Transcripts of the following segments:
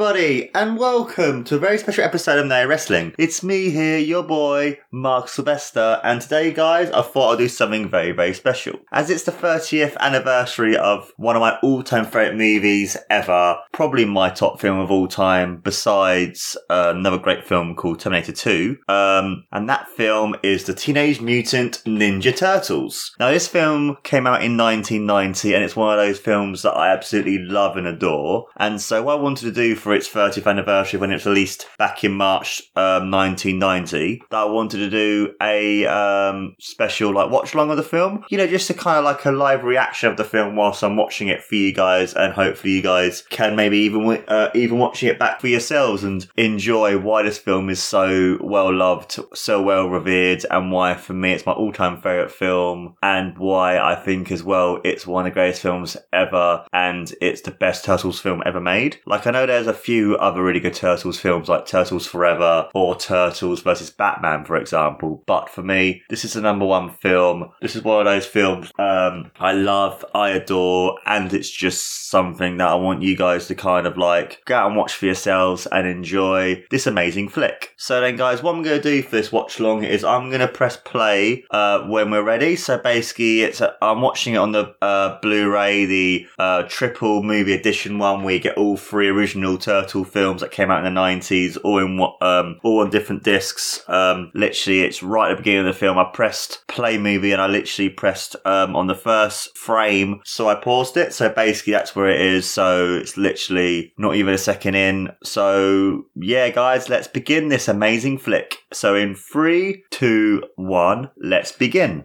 Everybody, and welcome to a very special episode of Nay Wrestling. It's me here, your boy, Mark Sylvester, and today, guys, I thought I'd do something very, very special. As it's the 30th anniversary of one of my all time favourite movies ever, probably my top film of all time, besides uh, another great film called Terminator 2. Um, and that film is the Teenage Mutant Ninja Turtles. Now, this film came out in 1990, and it's one of those films that I absolutely love and adore. And so, what I wanted to do for its 30th anniversary when it was released back in March um, 1990, that I wanted to do a um, special like watch along of the film. You know, just a kind of like a live reaction of the film whilst I'm watching it for you guys, and hopefully you guys can maybe even uh, even watching it back for yourselves and enjoy why this film is so well loved, so well revered, and why for me it's my all-time favorite film, and why I think as well it's one of the greatest films ever, and it's the best Turtles film ever made. Like, I know there's a few other really good Turtles films, like Turtles Forever or Turtles versus Batman, for example. But for me, this is the number one film. This is one of those films um, I love, I adore, and it's just something that I want you guys to kind of like go out and watch for yourselves and enjoy this amazing flick. So then, guys, what I'm going to do for this watch long is I'm going to press play uh, when we're ready. So basically, it's a, I'm watching it on the uh, Blu-ray, the uh, triple movie edition one, where you get all three original Turtle films that came out in the 90s, all in um, all on different discs. Um, literally, it's right at the beginning of the film. I pressed play movie and I literally pressed um, on the first frame, so I paused it. So basically, that's where it is. So it's literally not even a second in. So yeah, guys, let's begin this amazing flick. So in three, two, one, let's begin.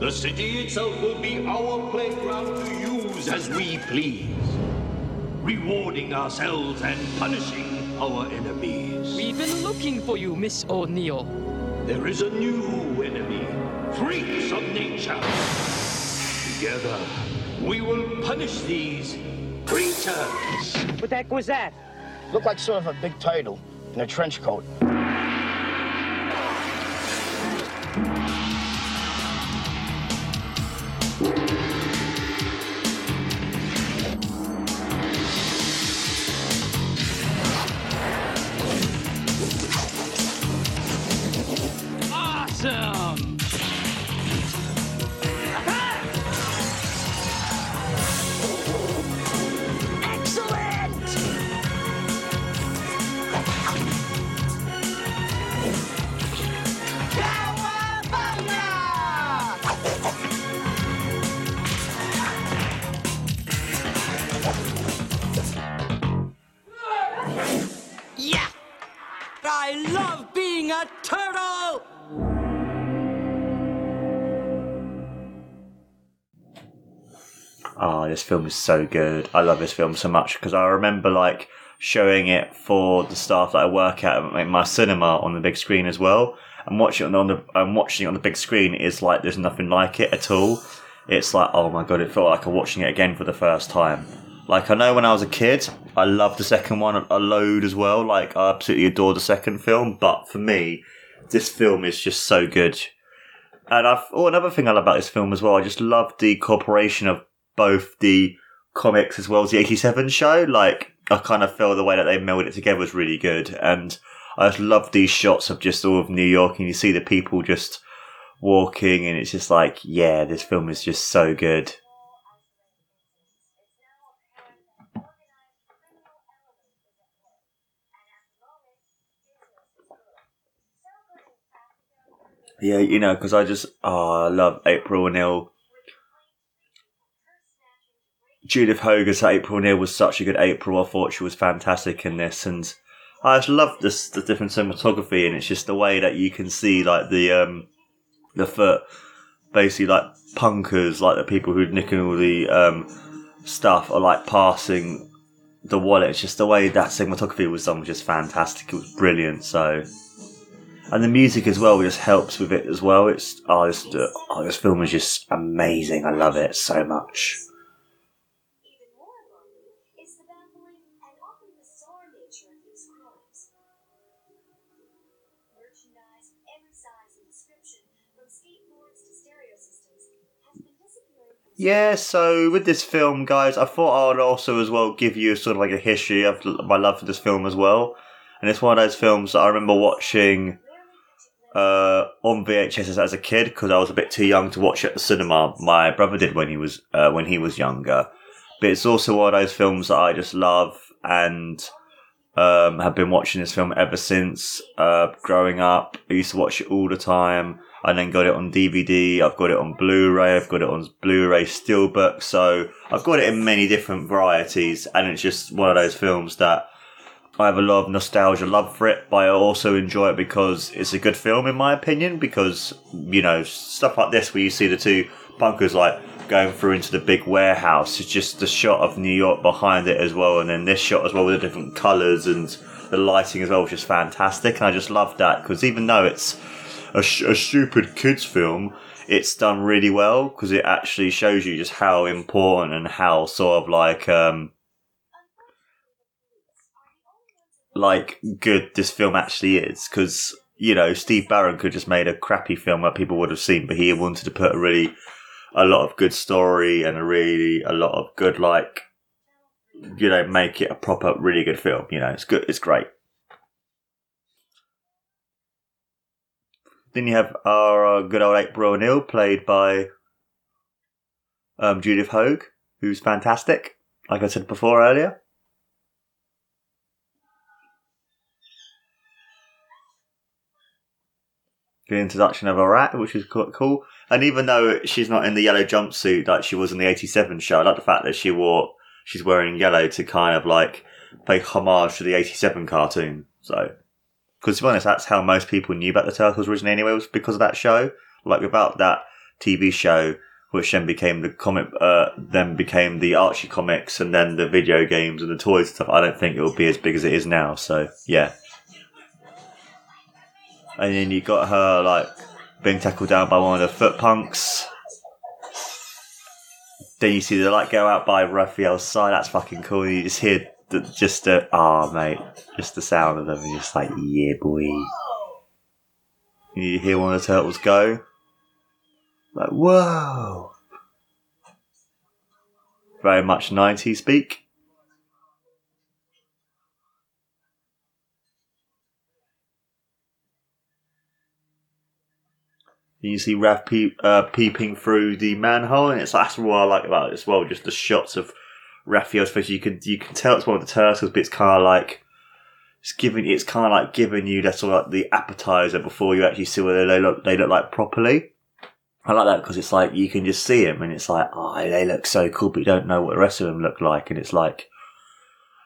The city itself will be our playground to use as we please. Rewarding ourselves and punishing our enemies. We've been looking for you, Miss O'Neill. There is a new enemy. Freaks of nature. Together, we will punish these creatures. What the heck was that? Looked like sort of a big title in a trench coat. Awesome. This film is so good. I love this film so much because I remember like showing it for the staff that I work at in my cinema on the big screen as well. And watching it on the and watching it on the big screen is like there's nothing like it at all. It's like oh my god, it felt like I'm watching it again for the first time. Like I know when I was a kid, I loved the second one a load as well. Like I absolutely adored the second film, but for me, this film is just so good. And I've oh another thing I love about this film as well, I just love the cooperation of both the comics as well as the 87 show. Like, I kind of feel the way that they melded it together was really good. And I just love these shots of just all of New York and you see the people just walking and it's just like, yeah, this film is just so good. Yeah, you know, because I just, oh, I love April O'Neil Judith Hoag's April O'Neil was such a good April. I thought she was fantastic in this, and I just love this the different cinematography, and it's just the way that you can see like the um the foot, basically like punkers, like the people who nicking all the um stuff, are like passing the wallet. It's just the way that cinematography was done was just fantastic. It was brilliant. So. And the music as well just helps with it as well. It's oh this, oh, this film is just amazing. I love it so much. Yeah, so with this film, guys, I thought I would also as well give you sort of like a history of my love for this film as well. And it's one of those films that I remember watching uh, on VHS as a kid because I was a bit too young to watch at the cinema. My brother did when he was uh, when he was younger. But it's also one of those films that I just love and um, have been watching this film ever since uh, growing up. I used to watch it all the time. I then got it on DVD. I've got it on Blu-ray. I've got it on Blu-ray Steelbook. So I've got it in many different varieties, and it's just one of those films that I have a lot of nostalgia love for it, but I also enjoy it because it's a good film in my opinion. Because you know stuff like this, where you see the two punkers like going through into the big warehouse, it's just the shot of New York behind it as well, and then this shot as well with the different colours and the lighting as well, which is fantastic. And I just love that because even though it's a, a stupid kids film, it's done really well because it actually shows you just how important and how sort of like um like good this film actually is because you know Steve Barron could just made a crappy film that people would have seen, but he wanted to put a really a lot of good story and a really a lot of good like you know make it a proper really good film. You know, it's good, it's great. Then you have our uh, good old April O'Neil, played by um, Judith Hoag, who's fantastic. Like I said before earlier. The introduction of a rat, which is quite cool. And even though she's not in the yellow jumpsuit like she was in the '87 show, I like the fact that she wore she's wearing yellow to kind of like pay homage to the '87 cartoon. So because to be honest, that's how most people knew about the Turtles originally anyway, was because of that show. Like without that TV show, which then became the comic, uh, then became the Archie comics and then the video games and the toys and stuff, I don't think it will be as big as it is now. So yeah. And then you got her like being tackled down by one of the foot punks. Then you see the light go out by Raphael's side. That's fucking cool. You just hear the, just the oh mate, just the sound of them. Just like yeah, boy. You hear one of the turtles go. Like whoa. Very much 90s speak. You see Raph peep, uh, peeping through the manhole, and it's that's what I like about it as well. Just the shots of Raphael's face. You can you can tell it's one of the turtles, but it's kind of like it's giving it's kind of like giving you that sort of like the appetizer before you actually see what they look they look like properly. I like that because it's like you can just see them, and it's like oh they look so cool, but you don't know what the rest of them look like, and it's like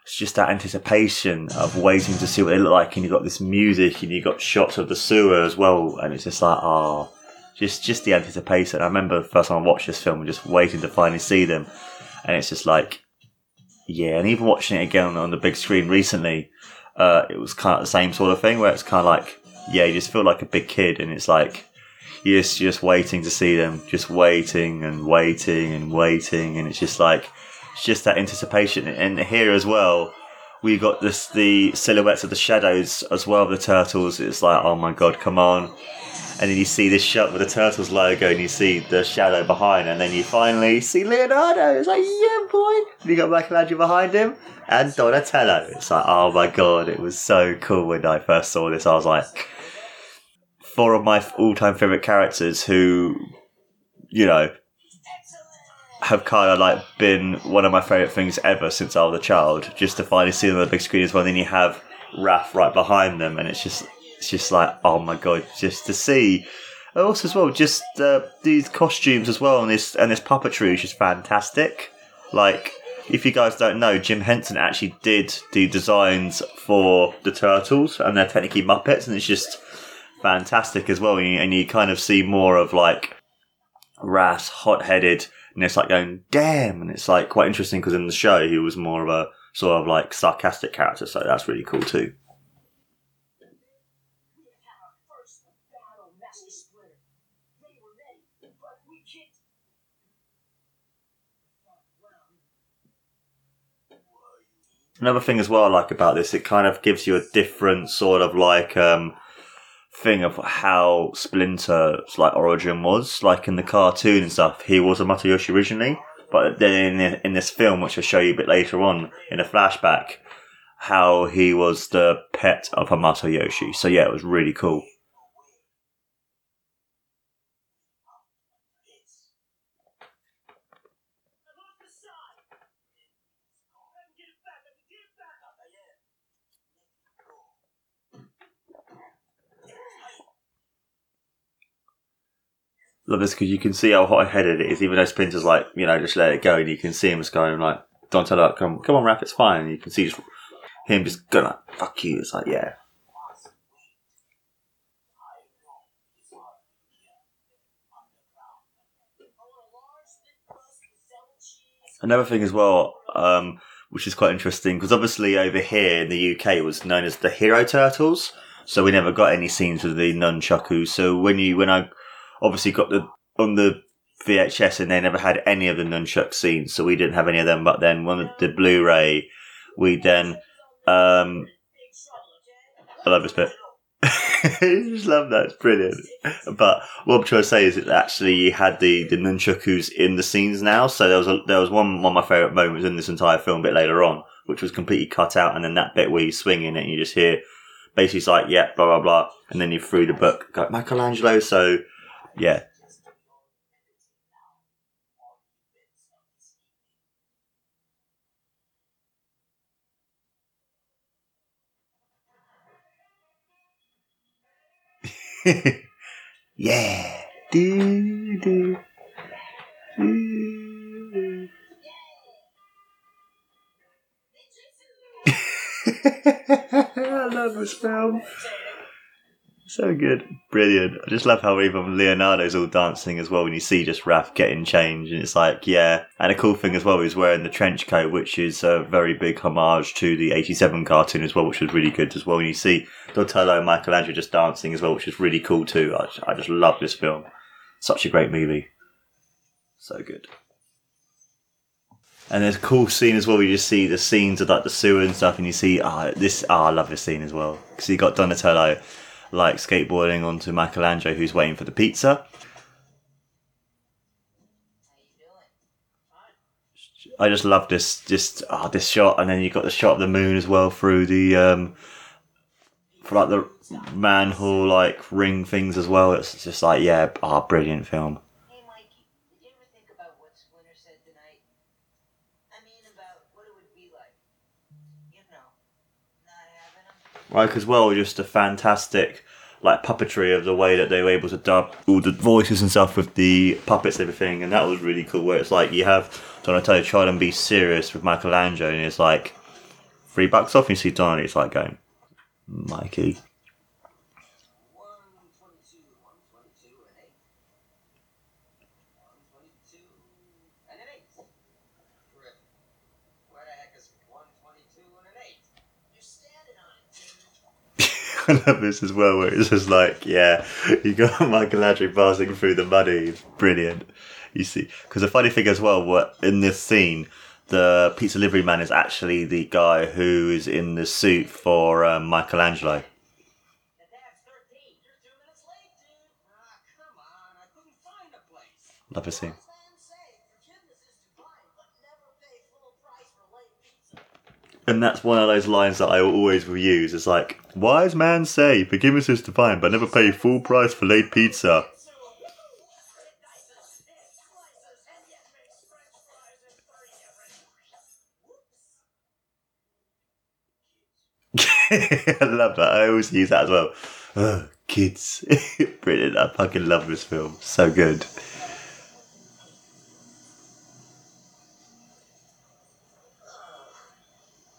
it's just that anticipation of waiting to see what they look like, and you've got this music, and you've got shots of the sewer as well, and it's just like oh just just the anticipation. I remember the first time I watched this film, just waiting to finally see them, and it's just like, yeah. And even watching it again on the big screen recently, uh, it was kind of the same sort of thing where it's kind of like, yeah, you just feel like a big kid, and it's like you're just, just waiting to see them, just waiting and waiting and waiting, and it's just like it's just that anticipation. And here as well, we got this the silhouettes of the shadows as well of the turtles. It's like, oh my god, come on! And then you see this shot with the Turtles logo, and you see the shadow behind, and then you finally see Leonardo. It's like, yeah, boy. And you got Michelangelo behind him, and Donatello. It's like, oh my god, it was so cool when I first saw this. I was like, four of my all-time favorite characters who, you know, have kind of like been one of my favorite things ever since I was a child. Just to finally see them on the big screen as well. And then you have Raph right behind them, and it's just it's just like, oh my god, just to see. Also, as well, just uh, these costumes as well, and this and this puppetry is just fantastic. Like, if you guys don't know, Jim Henson actually did the designs for the turtles, and they're technically Muppets, and it's just fantastic as well. And you, and you kind of see more of like Ras, hot headed, and it's like going, damn, and it's like quite interesting because in the show he was more of a sort of like sarcastic character, so that's really cool too. Another thing as well I like about this, it kind of gives you a different sort of like um, thing of how Splinter's like origin was. Like in the cartoon and stuff, he was Hamato Yoshi originally, but then in, in this film, which I'll show you a bit later on in a flashback, how he was the pet of Hamato Yoshi. So yeah, it was really cool. Love this because you can see how hot headed it is, even though Splinter's like, you know, just let it go, and you can see him just going like, "Don't tell her, come, come on, Raph, it's fine." And you can see just, him just going like, "Fuck you." It's like, yeah, Another thing as well, um, which is quite interesting, because obviously over here in the UK it was known as the Hero Turtles, so we never got any scenes with the nunchaku. So when you, when I obviously got the on the VHS and they never had any of the nunchuck scenes, so we didn't have any of them. But then when the Blu-ray, we then, um, I love this bit. I just love that. It's brilliant. But what I'm trying to say is that actually you had the, the nunchakus in the scenes now. So there was a, there was one, one of my favourite moments in this entire film a bit later on, which was completely cut out. And then that bit where he's swinging it and you just hear basically it's like, yeah, blah, blah, blah. And then you threw the book, go, Michelangelo. So yeah. yeah. Do, do. Do, I love this film. So good. Brilliant. I just love how even Leonardo's all dancing as well when you see just Raph getting changed. And it's like, yeah. And a cool thing as well is wearing the trench coat, which is a very big homage to the 87 cartoon as well, which was really good as well. When you see Donatello and Michelangelo just dancing as well, which is really cool too. I, I just love this film. Such a great movie. So good. And there's a cool scene as well. where You just see the scenes of like the sewer and stuff, and you see ah this ah I love this scene as well because you got Donatello like skateboarding onto Michelangelo who's waiting for the pizza. I just love this, just ah, this shot, and then you got the shot of the moon as well through the um, for like the manhole like ring things as well. It's just like yeah, ah, brilliant film. Hey, Mikey, did you ever think about what Splinter said tonight? I mean, about what it would be like. You know, not having him. Right, as well, just a fantastic like puppetry of the way that they were able to dub all the voices and stuff with the puppets and everything, and that was really cool. Where it's like you have Donatello try and be serious with Michelangelo, and it's like three bucks off. And you see Donnie, it's like going, Mikey. 122, 122, and 8. 122, and an 8. Rip. Where the heck is 122 and an 8? You're standing on it, dude. I love this as well, where it's just like, yeah, you got Michael Michelangelo passing through the muddy. Brilliant. You see, because the funny thing as well, what in this scene, the pizza delivery man is actually the guy who is in the suit for um, Michelangelo. The dad's 13. You're two minutes late, dude. Ah, come on. I couldn't find a place. Love this scene. Man say, forgiveness is divine, but never pay full price for late pizza. And that's one of those lines that I always will use. It's like, wise man say, forgiveness is divine, but never pay full price for late pizza. I love that. I always use that as well. Oh, kids. Brilliant. I fucking love this film. So good.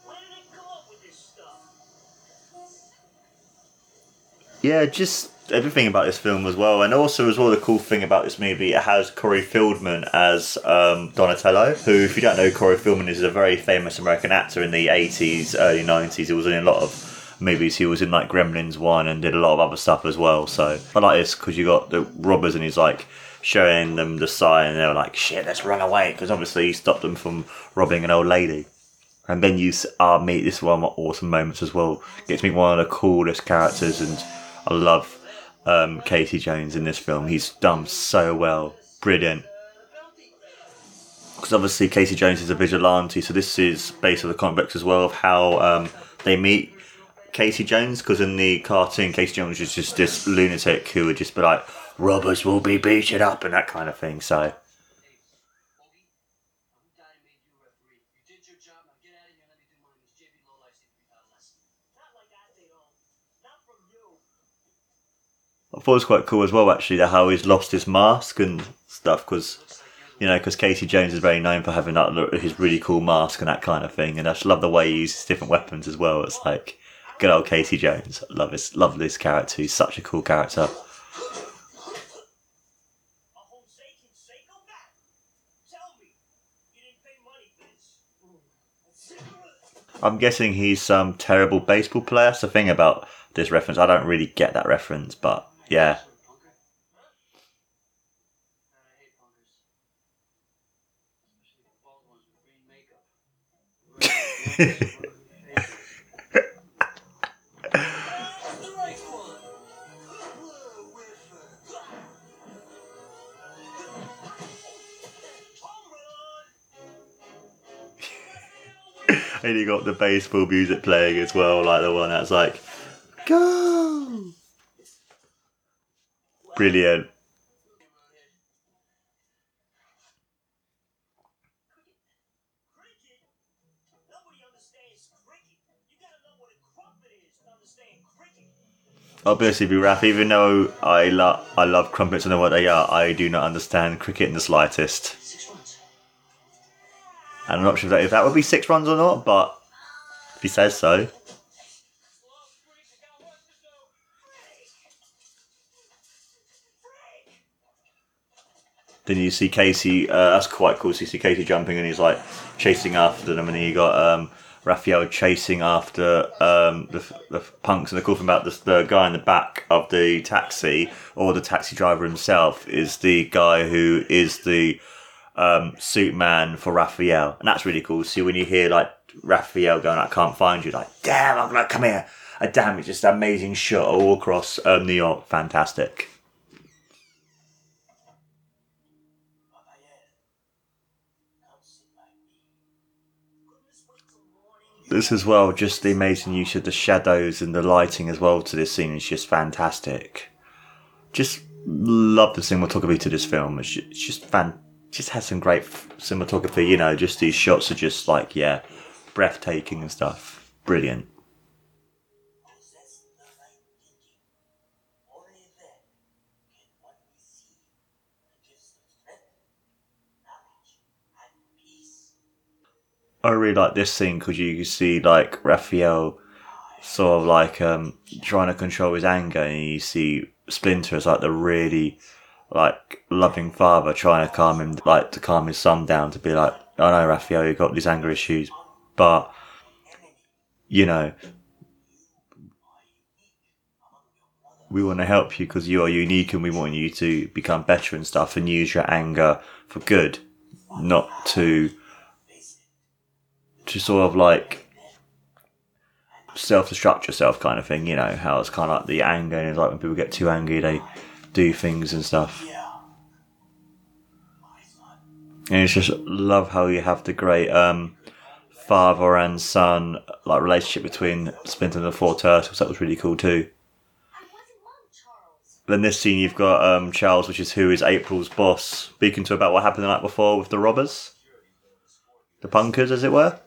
Where did they come up with this stuff? Yeah, just everything about this film as well, and also as well the cool thing about this movie, it has Corey Feldman as um, Donatello, who, if you don't know, Corey Feldman is a very famous American actor in the eighties, early nineties. He was in a lot of movies. He was in like Gremlins one and did a lot of other stuff as well. So I like this because you got the robbers and he's like showing them the sign, and they were like, "Shit, let's run away!" Because obviously he stopped them from robbing an old lady. And then you uh, meet this one awesome moments as well. Gets me one of the coolest characters, and I love um, Casey Jones in this film. He's done so well, brilliant. Because obviously Casey Jones is a vigilante, so this is based on the comic as well of how um, they meet Casey Jones. Because in the cartoon, Casey Jones is just this lunatic who would just be like, "Robbers will be beaten up" and that kind of thing. So Bogey, I'm dying made you referee. You did your job, now get out of here and let me do mine. This JV lowlife's need to be taught a lesson. Not like that, they don't. Not from you. I thought it was quite cool as well, actually, that how he's lost his mask and stuff. Because you know, because Casey Jones is very known for having that his really cool mask and that kind of thing. And I just love the way he uses different weapons as well. It's like good old Casey Jones. Love his love this character. He's such a cool character. I'm guessing he's some terrible baseball player. That's the thing about this reference. I don't really get that reference, but yeah. And you got the baseball music playing as well, like the one that's like, go! Brilliant. Cricket? Nobody understands cricket. You gotta know what a crumpet is to understand cricket. I'll be honest with you, Raph, even though I, lo- I love crumpets and know what they are, I do not understand cricket in the slightest. And I'm not sure if that, if that would be six runs or not, but if he says so. Then you see Casey, uh, that's quite cool. So you see Casey jumping and he's like chasing after them, and then you got um, Raphael chasing after um, the, the punks. And the cool thing about this, the guy in the back of the taxi, or the taxi driver himself, is the guy who is the um, suit man for Raphael. And that's really cool. So when you hear like Raphael going, I can't find you, like, damn, I'm like, come here. A damn, it's just an amazing shot all across um, New York. Fantastic. This as well, just the amazing use of the shadows and the lighting as well to this scene is just fantastic. Just love the cinematography to this film. It's just, fan, just has some great cinematography. You know, just these shots are just like yeah, breathtaking and stuff. Brilliant. Possess the right thinking. Only then can what we see gives the strength, knowledge, and peace. I really like this scene because you see like Raphael sort of like um trying to control his anger, and you see Splinter as like the really like loving father trying to calm him, like to calm his son down, to be like, I know Raphael, you got these anger issues, but you know. We want to help you because you are unique and we want you to become better and stuff and use your anger for good, not to to sort of like self destruct yourself kind of thing, you know, how it's kind of like the anger and it's like when people get too angry they do things and stuff. And it's just love how you have the great um father and son like relationship between Splinter and the Four Turtles. That was really cool too. Then this scene you've got um Charles, which is who is April's boss, speaking to about what happened the night before with the robbers. The punkers, as it were.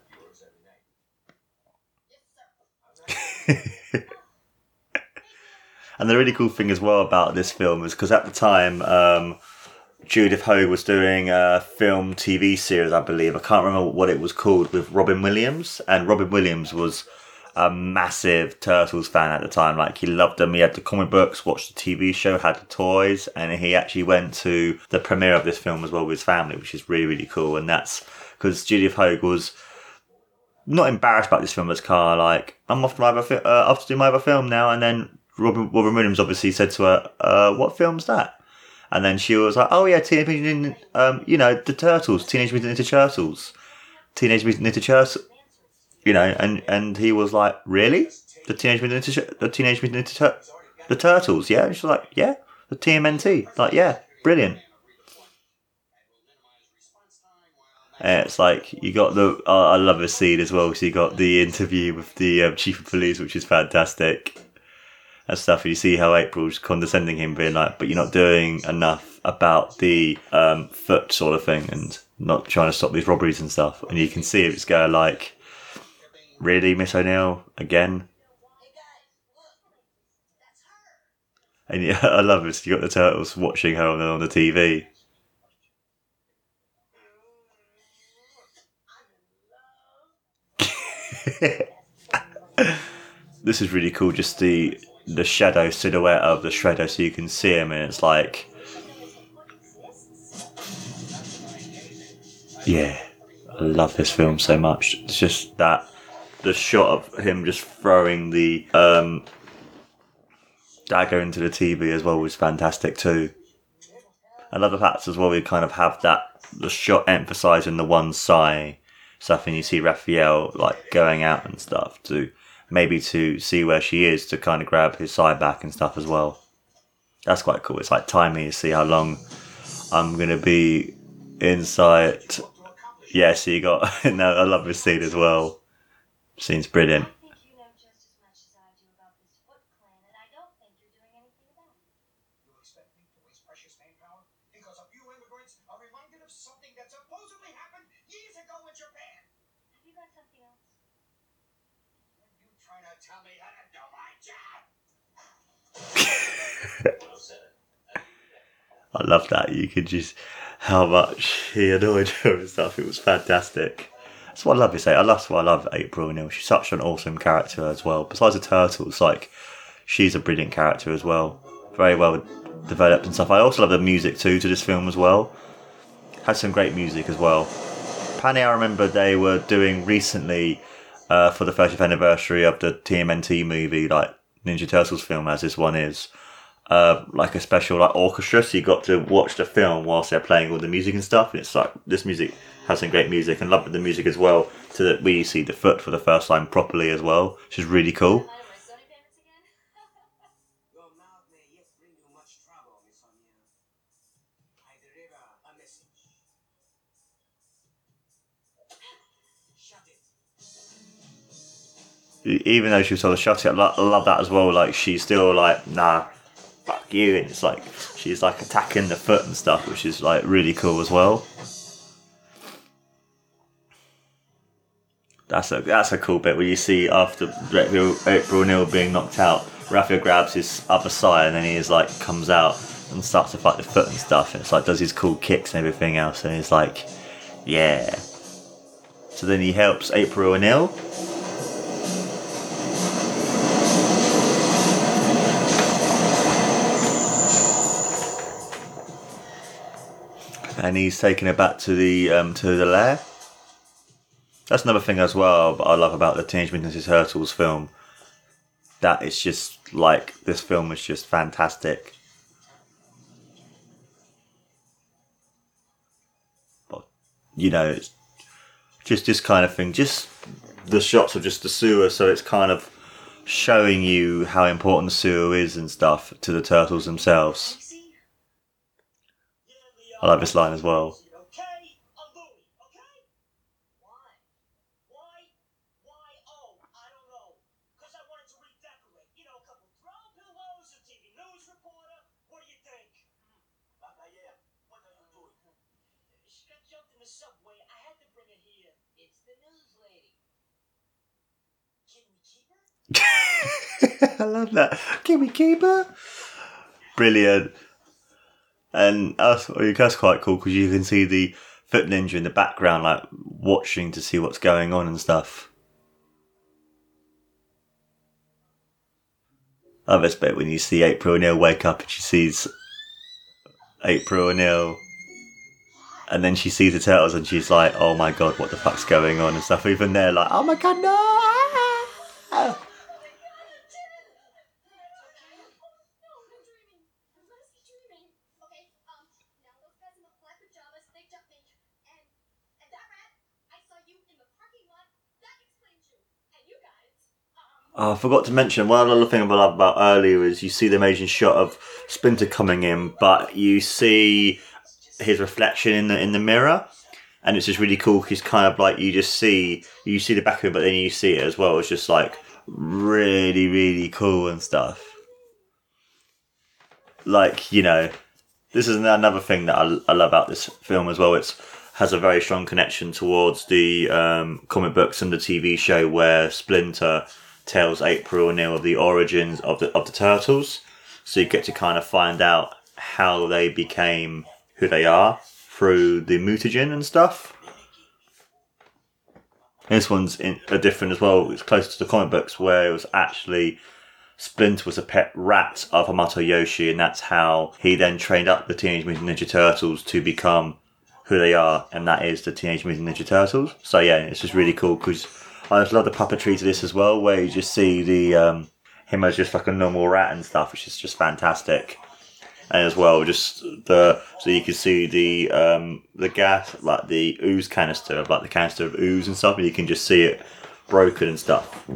And the really cool thing as well about this film is because at the time, um, Judith Hoag was doing a film TV series, I believe. I can't remember what it was called with Robin Williams. And Robin Williams was a massive Turtles fan at the time. Like, he loved them. He had the comic books, watched the TV show, had the toys. And he actually went to the premiere of this film as well with his family, which is really, really cool. And that's because Judith Hoag was not embarrassed about this film as car. Like, I'm off to my other fi- uh, off to do my other film now. And then Robin, Robin Williams obviously said to her, uh, "What film's that?" And then she was like, "Oh yeah, Teenage Mutant, um, you know, the Turtles, Teenage Mutant Ninja Turtles, Teenage Mutant Ninja Turtles." You know, and and he was like, "Really? The Teenage Mutant Ninja, the Teenage Mutant Ninja Tur-? the turtles, yeah. And she's like, yeah, the TMNT, like, yeah, brilliant. And it's like you got the. Uh, I love the scene as well. So you got the interview with the um, chief of police, which is fantastic, and stuff. And you see how April's condescending him, being like, "But you're not doing enough about the um, foot sort of thing, and not trying to stop these robberies and stuff." And you can see it's going like, "Really, Miss O'Neill, again?" And yeah, I love this. You got the turtles watching her on, on the TV. this is really cool. Just the the shadow silhouette of the shredder, so you can see him, and it's like, yeah, I love this film so much. It's just that the shot of him just throwing the um, dagger into the TV as well was fantastic too. I love the fact as well we kind of have that the shot emphasizing the one side stuff, and you see Raphael like going out and stuff to maybe to see where she is to kind of grab his side back and stuff as well. That's quite cool. It's like timing to see how long I'm gonna be inside. Yeah, so you got no. I love this scene as well. Scene's brilliant. I think you know just as much as I do about this Foot Clan, and I don't think you're doing anything about it. You expect me to waste precious manpower because a few immigrants are reminded of something that supposedly happened years ago in Japan? Have you got something else? And you trying to tell me how to do my job? I love that. You could just how much he annoyed her and stuff. It was fantastic. That's what I love. Say I love what I love April O'Neil. She's such an awesome character as well. Besides the turtles, like she's a brilliant character as well. Very well developed and stuff. I also love the music too to this film as well. Had some great music as well. Panny, I remember they were doing recently uh, for the 30th anniversary of the TMNT movie, like Ninja Turtles film, as this one is uh, like a special like orchestra, so you got to watch the film whilst they're playing all the music and stuff. And it's like this music has some great music, and love the music as well. So that we see the foot for the first time properly as well, which is really cool. Am I my Sony payments again? Your mouth may yet bring you much trouble, Miss O'Neill. I deliver a message. Shut it. Even though she was sort of shot it, I love that as well. Like she's still like, nah, fuck you, and it's like she's like attacking the foot and stuff, which is like really cool as well. That's a that's a cool bit where you see after April, O'Neil being knocked out, Raphael grabs his other side and then he is like comes out and starts to fight the foot and stuff. And it's like does his cool kicks and everything else, and he's like, yeah. So then he helps April O'Neil. And he's taking her back to the um, to the lair. That's another thing as well I love about the Teenage Mutant Ninja Turtles film. That it's just like this film is just fantastic. But you know, it's just this kind of thing. Just the shots of just the sewer, so it's kind of showing you how important the sewer is and stuff to the turtles themselves. I like this line as well. Okay? A Louie, okay? Why? Why? Why? Oh, I don't know. Because I wanted to redecorate. You know, a couple throw pillows, a TV news reporter. What do you think? Raphael, what are you doing? She got jumped in the subway. I had to bring her here. It's the news lady. Can we keep her? I love that. Can we keep her? Brilliant. And that's, that's quite cool because you can see the foot ninja in the background, like watching to see what's going on and stuff. I love when you see April O'Neil wake up and she sees April O'Neil. And then she sees the turtles and she's like, oh my god, what the fuck's going on and stuff. Even they're like, oh my god! No, I'm dreaming. I must be dreaming. Okay, um, now those guys in the black pajamas, they jumped me. And, and that rat, I saw you in the parking lot. That explains you. And you guys, um, Oh, I forgot to mention one other thing I love about earlier is you see the amazing shot of Splinter coming in, but you see his reflection in the in the mirror, and it's just really cool. Because kind of like you just see you see the back of him, but then you see it as well. It's just like really really cool and stuff. Like you know, this is another thing that I, I love about this film as well. It's has a very strong connection towards the um, comic books and the TV show where Splinter tells April O'Neil of the origins of the of the turtles. So you get to kind of find out how they became who they are through the mutagen and stuff. This one's in, a different as well. It's close to the comic books where it was actually Splinter was a pet rat of Hamato Yoshi, and that's how he then trained up the Teenage Mutant Ninja Turtles to become who they are, and that is the Teenage Mutant Ninja Turtles. So yeah, it's just really cool because I just love the puppetry to this as well, where you just see the um, him as just like a normal rat and stuff, which is just fantastic. And as well, just the so you can see the um, the gas, like the ooze canister, like the canister of ooze and stuff, and you can just see it broken and stuff.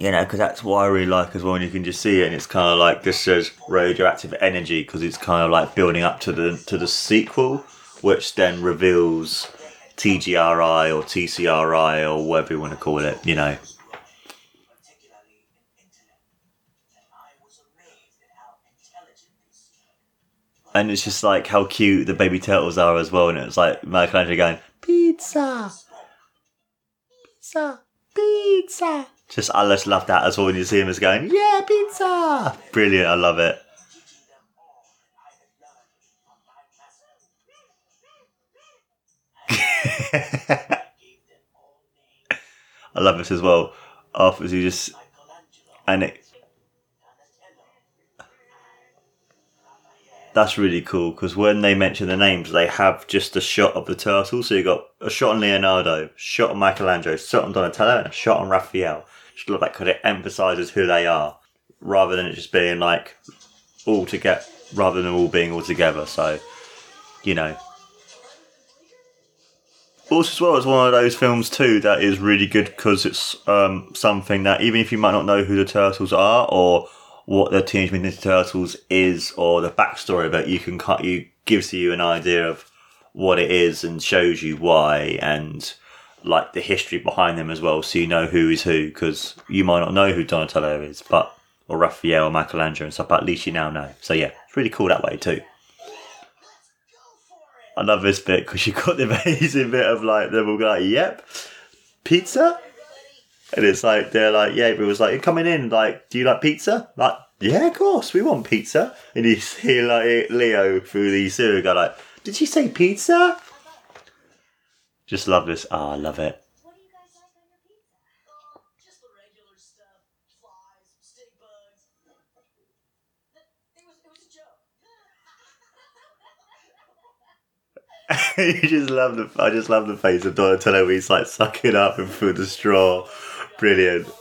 You know, because that's what I really like as well. And you can just see it, and it's kind of like this says radioactive energy because it's kind of like building up to the to the sequel, which then reveals TGRI or TCRI or whatever you want to call it. You know, and it's just like how cute the baby turtles are as well. And it's like Michelangelo going pizza, pizza, pizza. Just I just love that as well when you see him as going yeah pizza. Brilliant, I love it. I love this as well. Afterwards, you just and it. That's really cool because when they mention the names, they have just a shot of the turtle. So you got a shot on Leonardo, shot on Michelangelo, shot on Donatello, and a shot on Raphael. Look like because it emphasizes who they are, rather than it just being like all together, rather than all being all together. So, you know, also as well it's one of those films too that is really good because it's um, something that even if you might not know who the turtles are or what the Teenage Mutant Ninja Turtles is or the backstory of it, you can cut you gives you an idea of what it is and shows you why and like the history behind them as well, so you know who is who because you might not know who Donatello is, but or Raphael or Michelangelo and stuff, but at least you now know. So yeah, it's really cool that way too. I love this bit because you got the amazing bit of like them all like, "Yep, pizza," and it's like they're like, "Yeah," but it was like, "You're coming in, like, do you like pizza?" Like, yeah, of course, we want pizza. And you see like Leo through the cereal guy, like, "Did you say pizza?" Just love this. Ah, I love it. What do you guys like on your pizza? Oh, just the regular stuff. Flies, stink bugs. It was, it was a joke. you just love the. I just love the face of Donatello. where He's like sucking up and through the straw. Brilliant. Well,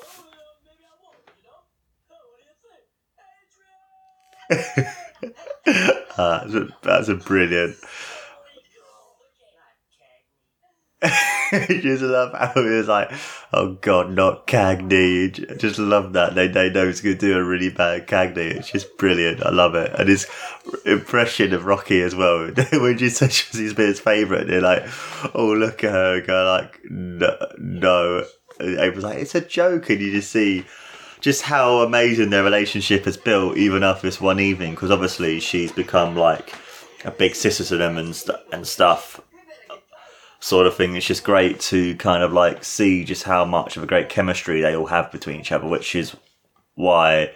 maybe I won't, you know? Oh, what do you think? Adrian! Ah, that's, a, that's a brilliant. just love how he was like, oh god, not Cagney. Just love that. They, they know he's to do a really bad Cagney. It's just brilliant. I love it. And his impression of Rocky as well. when you said she was his his favourite, they're like, oh, look at her. Go like, no. no. And April's like, it's a joke. And you just see just how amazing their relationship has built even after this one evening. Because obviously she's become like a big sister to them and, st- and stuff sort of thing. It's just great to kind of like see just how much of a great chemistry they all have between each other, which is why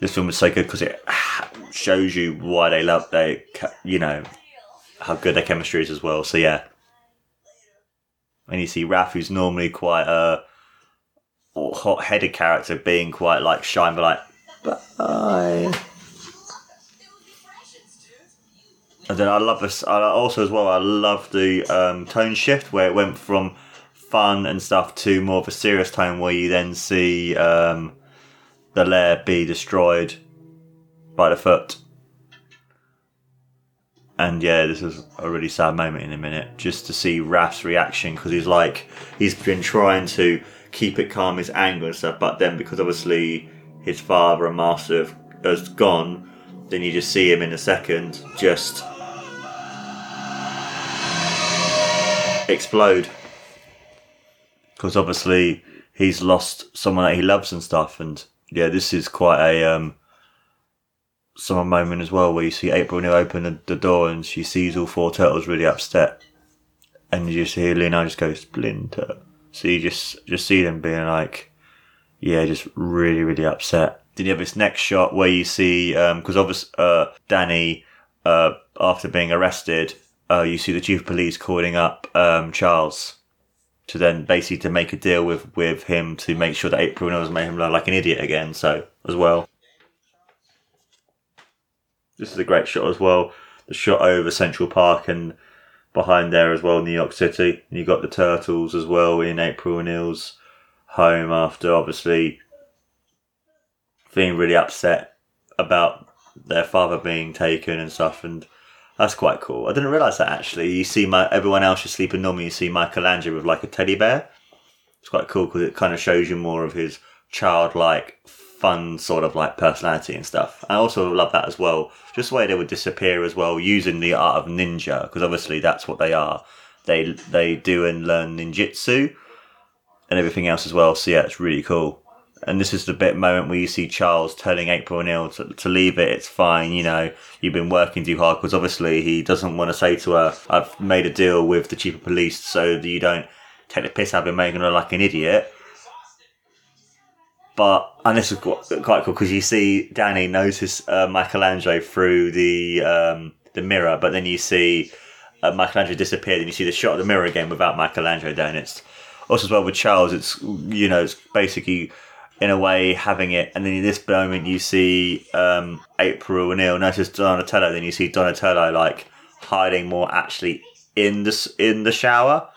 this film is so good because it shows you why they love they you know how good their chemistry is as well. So yeah, and you see Raph, who's normally quite a hot-headed character, being quite like shy and like, bye. And then I love this. I also as well. I love the um, tone shift where it went from fun and stuff to more of a serious tone, where you then see um, the lair be destroyed by the foot, And yeah, this is a really sad moment in a minute, just to see Raph's reaction because he's like he's been trying to keep it calm, his anger and stuff, but then because obviously his father and master has gone, then you just see him in a second just explode because obviously he's lost someone that he loves and stuff. And yeah, this is quite a um, summer moment as well, where you see April O'Neil open the, the door and she sees all four turtles really upset, and you just hear Leonardo just go splinter. So you just just see them being like, yeah, just really really upset. Then you have this next shot where you see because obviously uh, Danny uh, after being arrested. Uh, you see the chief of police calling up um, Charles to then basically to make a deal with with him to make sure that April knows made him look like an idiot again. So as well, this is a great shot as well. The shot over Central Park and behind there as well, New York City. And you got the turtles as well in April O'Neil's home after obviously being really upset about their father being taken and stuff and that's quite cool. I didn't realise that actually. You see my everyone else is sleeping normally. You see Michelangelo with like a teddy bear. It's quite cool because it kind of shows you more of his childlike, fun sort of like personality and stuff. I also love that as well. Just the way they would disappear as well, using the art of ninja because obviously that's what they are. They they do and learn ninjutsu and everything else as well. So yeah, it's really cool. And this is the bit moment where you see Charles telling April O'Neil to, to leave it. It's fine, you know. You've been working too hard because obviously he doesn't want to say to her, "I've made a deal with the chief of police so that you don't take the piss out of him, making her like an idiot." But and this is quite, cool because you see Danny notice uh, Michelangelo through the um, the mirror, but then you see uh, Michelangelo disappeared, and you see the shot of the mirror again without Michelangelo there. And it's also as well with Charles. It's you know it's basically in a way having it, and then in this moment you see um, April O'Neil notice Donatello, then you see Donatello like hiding more actually in the in the shower,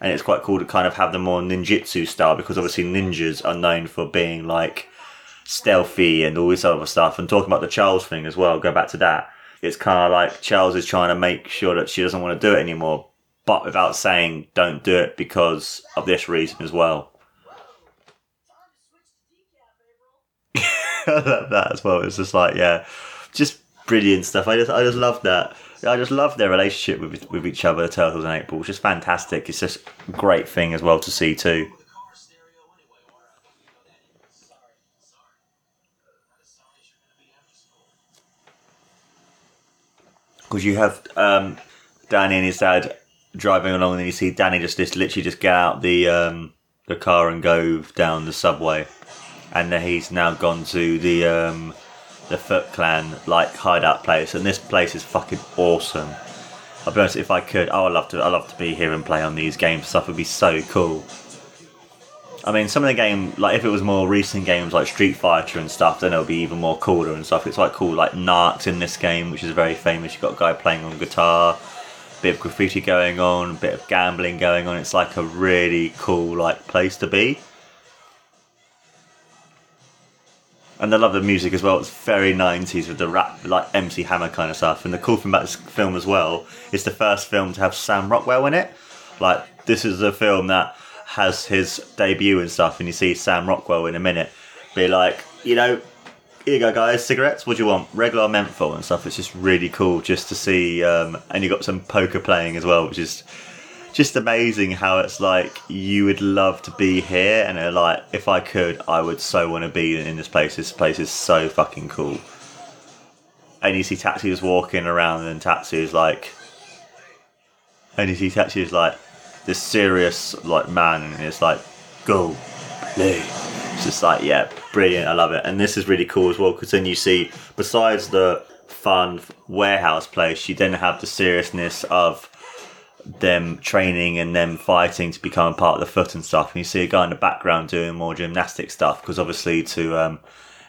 and it's quite cool to kind of have the more ninjutsu style because obviously ninjas are known for being like stealthy and all this other stuff. And talking about the Charles thing as well, go back to that. It's kind of like Charles is trying to make sure that she doesn't want to do it anymore, but without saying don't do it because of this reason as well. I love that as well. It's just like yeah, just brilliant stuff. I just I just love that. I just love their relationship with with each other, the Turtles and April. It's just fantastic. It's just a great thing as well to see too. Because you have um, Danny and his dad driving along, and then you see Danny just, just literally just get out the um, the car and go down the subway, and then he's now gone to the um, the Foot Clan like hideout place, and this place is fucking awesome. I'll be honest, if I could, I would love to. I love to be here and play on these games. Stuff would be so cool. I mean, some of the game, like if it was more recent games like Street Fighter and stuff, then it would be even more cooler and stuff. It's quite cool, like Narcs in this game, which is very famous. You've got a guy playing on guitar, bit of graffiti going on, bit of gambling going on. It's like a really cool like place to be. And I love the music as well. It's very 90s with the rap, like MC Hammer kind of stuff. And the cool thing about this film as well, it's the first film to have Sam Rockwell in it. Like, this is a film that has his debut and stuff, and you see Sam Rockwell in a minute be like, you know, here you go, guys, cigarettes, what do you want? Regular menthol and stuff. It's just really cool just to see. Um, and you got some poker playing as well, which is just amazing how it's like you would love to be here and they're like if i could i would so want to be in this place. This place is so fucking cool. And you see taxis walking around and taxis like and you see taxis like this serious like man and it's like go play. It's just like yeah brilliant. I love it. And this is really cool as well because then you see besides the fun warehouse place you then have the seriousness of them training and them fighting to become part of the foot and stuff. And you see a guy in the background doing more gymnastic stuff because obviously to um,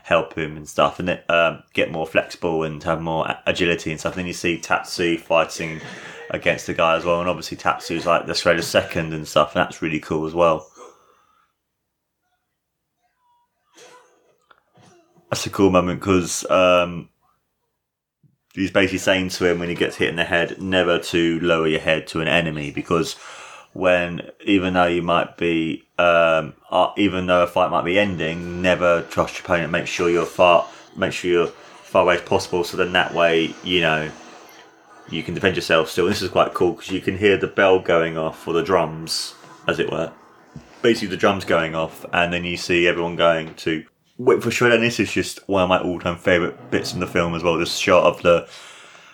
help him and stuff and um, get more flexible and have more agility and stuff. And then you see Tatsu fighting against the guy as well. And obviously Tatsu's like the Australia's second and stuff. And that's really cool as well. That's a cool moment because um, he's basically saying to him when he gets hit in the head, never to lower your head to an enemy because when even though you might be um, uh, even though a fight might be ending, never trust your opponent. Make sure you're far make sure you're far away as possible. So then that way, you know, you can defend yourself still. This is quite cool because you can hear the bell going off or the drums, as it were. Basically, the drums going off, and then you see everyone going to wait for Shredder. And this is just one of my all-time favorite bits in the film as well. This shot of the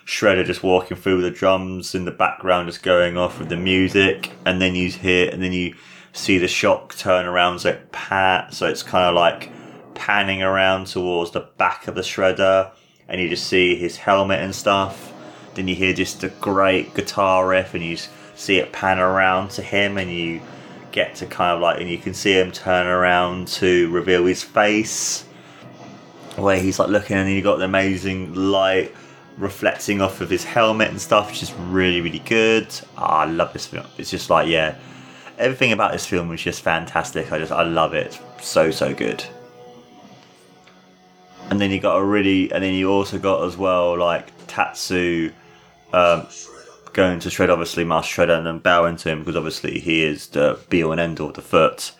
Shredder just walking through the drums in the background, just going off with the music, and then you hear, and then you see the shock turn around, so it pat, so it's kind of like panning around towards the back of the Shredder, and you just see his helmet and stuff. Then you hear just a great guitar riff, and you see it pan around to him, and you get to kind of like, and you can see him turn around to reveal his face, where he's like looking, and you got the amazing light reflecting off of his helmet and stuff, which is really, really good. Ah, I love this film. It's just like, yeah, everything about this film was just fantastic. I just, I love it. So, so good. And then you got a really, and then you also got as well like Tatsu um, going to Shred, obviously Master Shredder, and then bowing to him because obviously he is the be all and end all the foot.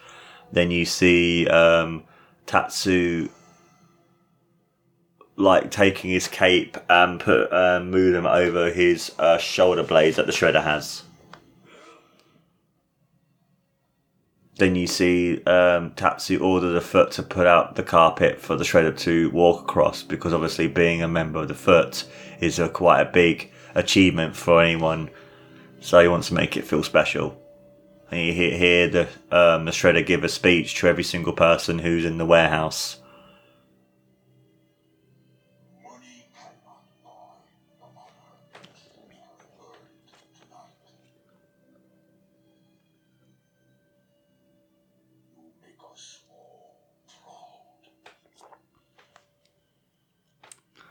Then you see um, Tatsu like taking his cape and put um, move over his uh, shoulder blades that the shredder has. Then you see um, Tatsu order the foot to put out the carpet for the shredder to walk across because obviously being a member of the foot is a quite a big achievement for anyone. So he wants to make it feel special. And you hear, hear the um, the shredder give a speech to every single person who's in the warehouse.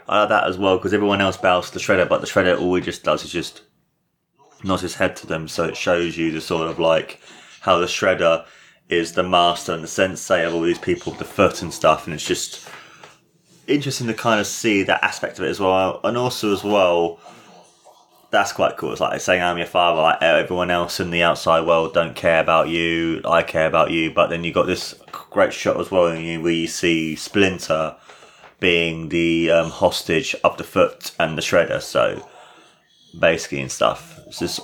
I like that as well because everyone else bows to the shredder, but the shredder all he just does is just nods his head to them. So it shows you the sort of like how the shredder is the master and the sensei of all these people the foot and stuff, and it's just interesting to kind of see that aspect of it as well. And also as well, that's quite cool. It's like saying I'm your father. Like everyone else in the outside world don't care about you. I care about you. But then you got this great shot as well, where you see Splinter being the um, hostage of the foot and the shredder. So basically and stuff. It's just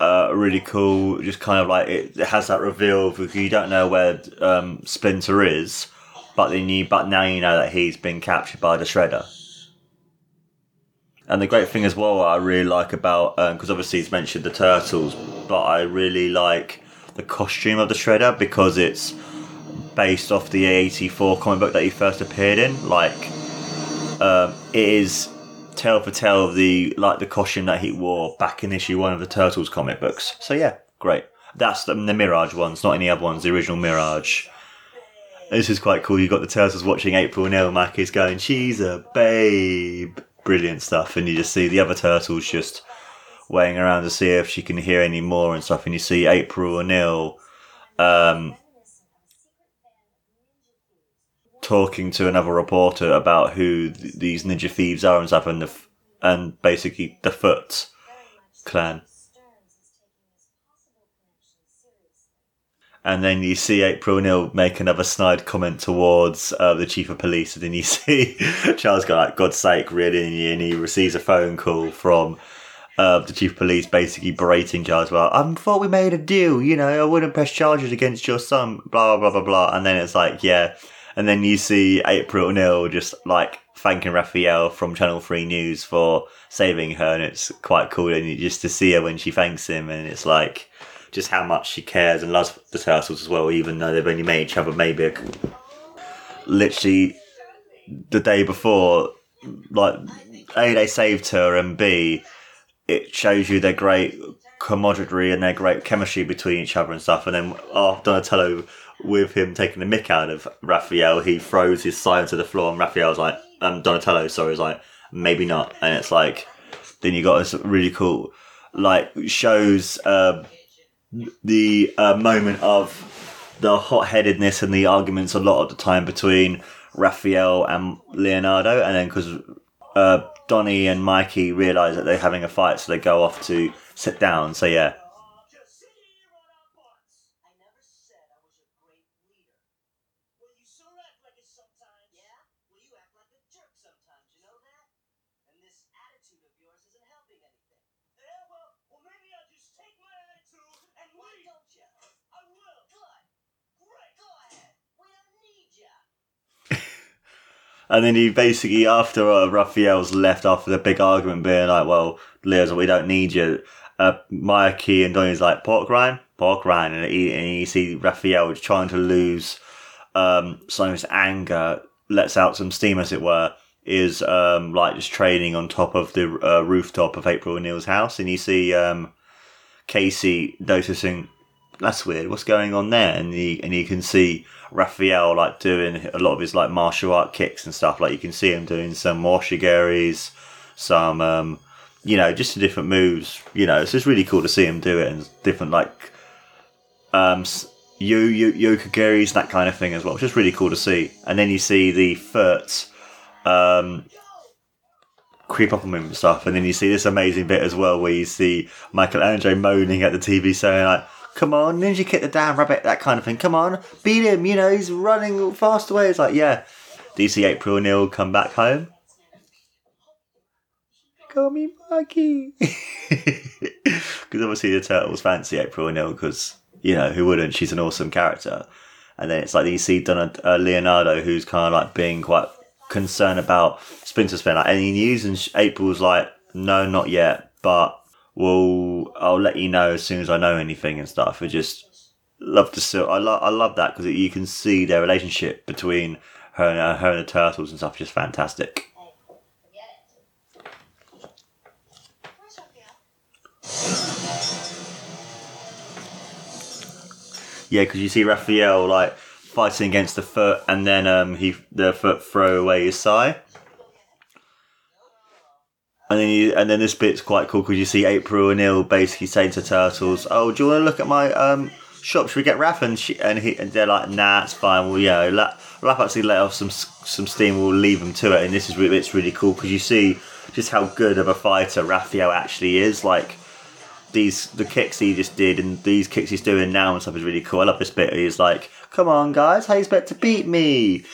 uh, really cool. Just kind of like it, it has that reveal because you don't know where um, Splinter is, but then you but now you know that he's been captured by the shredder. And the great thing as well, I really like about because obviously he's mentioned the turtles, but I really like the costume of the shredder because it's based off the A84 comic book that he first appeared in. Like, um, it is tale for tale of the like the costume that he wore back in issue one of the Turtles comic books. So yeah, great. That's the, the Mirage ones, not any other ones. The original Mirage. This is quite cool. You've got the Turtles watching April O'Neil. Mac is going, "She's a babe." Brilliant stuff, and you just see the other turtles just weighing around to see if she can hear any more and stuff. And you see April O'Neil um, talking to another reporter about who th- these ninja thieves are and stuff, and the f- and basically the Foot clan. And then you see April O'Neil make another snide comment towards uh, the chief of police, and then you see Charles go like, "God's sake, really?" And he receives a phone call from uh, the chief of police, basically berating Charles. Well, I thought we made a deal. You know, I wouldn't press charges against your son. Blah blah blah blah. And then it's like, yeah. And then you see April O'Neil just like thanking Raphael from Channel Three News for saving her, and it's quite cool. And you, just to see her when she thanks him, and it's like just how much she cares and loves the turtles as well, even though they've only met each other maybe a, literally the day before. Like a, they saved her, and b it shows you their great camaraderie and their great chemistry between each other and stuff. And then oh, Donatello, with him taking the mick out of Raphael, he throws his sign to the floor, and Raphael's like, um, Donatello, sorry, is like, maybe not. And it's like, then you got this really cool, like, shows uh, the uh, moment of the hot headedness and the arguments a lot of the time between Raphael and Leonardo, and then because uh, Donnie and Mikey realize that they're having a fight, so they go off to sit down. So yeah, Just sit here on our butts. I never said I was a great leader. Well, you sure act like it sometimes. Yeah? Well, you act like a jerk sometimes, you know that? And this attitude of yours isn't helping anything. Yeah, well, well, maybe I'll just take my attitude and Why leave. don't you? I will. Good. Great. Go ahead. We don't need ya. And then he basically after uh, Raphael's left after the big argument, being like, "Well, Leo's, we don't need you." Uh, Mikey and Donnie's like, "Pork rind, pork rind," and, he, and you see Raphael trying to lose um, some of his anger, lets out some steam, as it were. Is um, like just training on top of the uh, rooftop of April O'Neil's house, and you see um, Casey noticing that's weird. What's going on there? And you and you can see Raphael like doing a lot of his like martial art kicks and stuff. Like you can see him doing some mawashi geris, some um, you know, just different moves. You know, it's just really cool to see him do it and different like um s- yo yo yoko geris that kind of thing as well. It's just really cool to see. And then you see the Foot um creep up on him and stuff. And then you see this amazing bit as well where you see Michelangelo moaning at the TV saying like, come on, ninja kick the damn rabbit, that kind of thing. Come on, beat him, you know, he's running fast away. It's like, yeah. See April O'Neil come back home? Call me Maggie. Because obviously the Turtles fancy April O'Neil because, you know, who wouldn't? She's an awesome character. And then it's like you see Donna, uh, Leonardo, who's kind of like being quite concerned about Splinter Spin. Like any news, and April's like, no, not yet, but we'll I'll let you know as soon as I know anything and stuff. I just love to see. I love I love that because you can see their relationship between her and uh, her and the turtles and stuff. Just fantastic. Yeah, because you see Raphael like fighting against the foot, and then um he the foot throw away his sai. And then you, and then this bit's quite cool because you see April O'Neil basically saying to Turtles, "Oh, do you want to look at my um shop? Should we get Raph?" And she and he and they're like, "Nah, it's fine. Well, yeah, Raph actually let off some some steam. We'll leave them to it." And this is really, it's really cool because you see just how good of a fighter Raphael actually is. Like these the kicks he just did and these kicks he's doing now and stuff is really cool. I love this bit. He's like, "Come on, guys, how you expect to beat me?"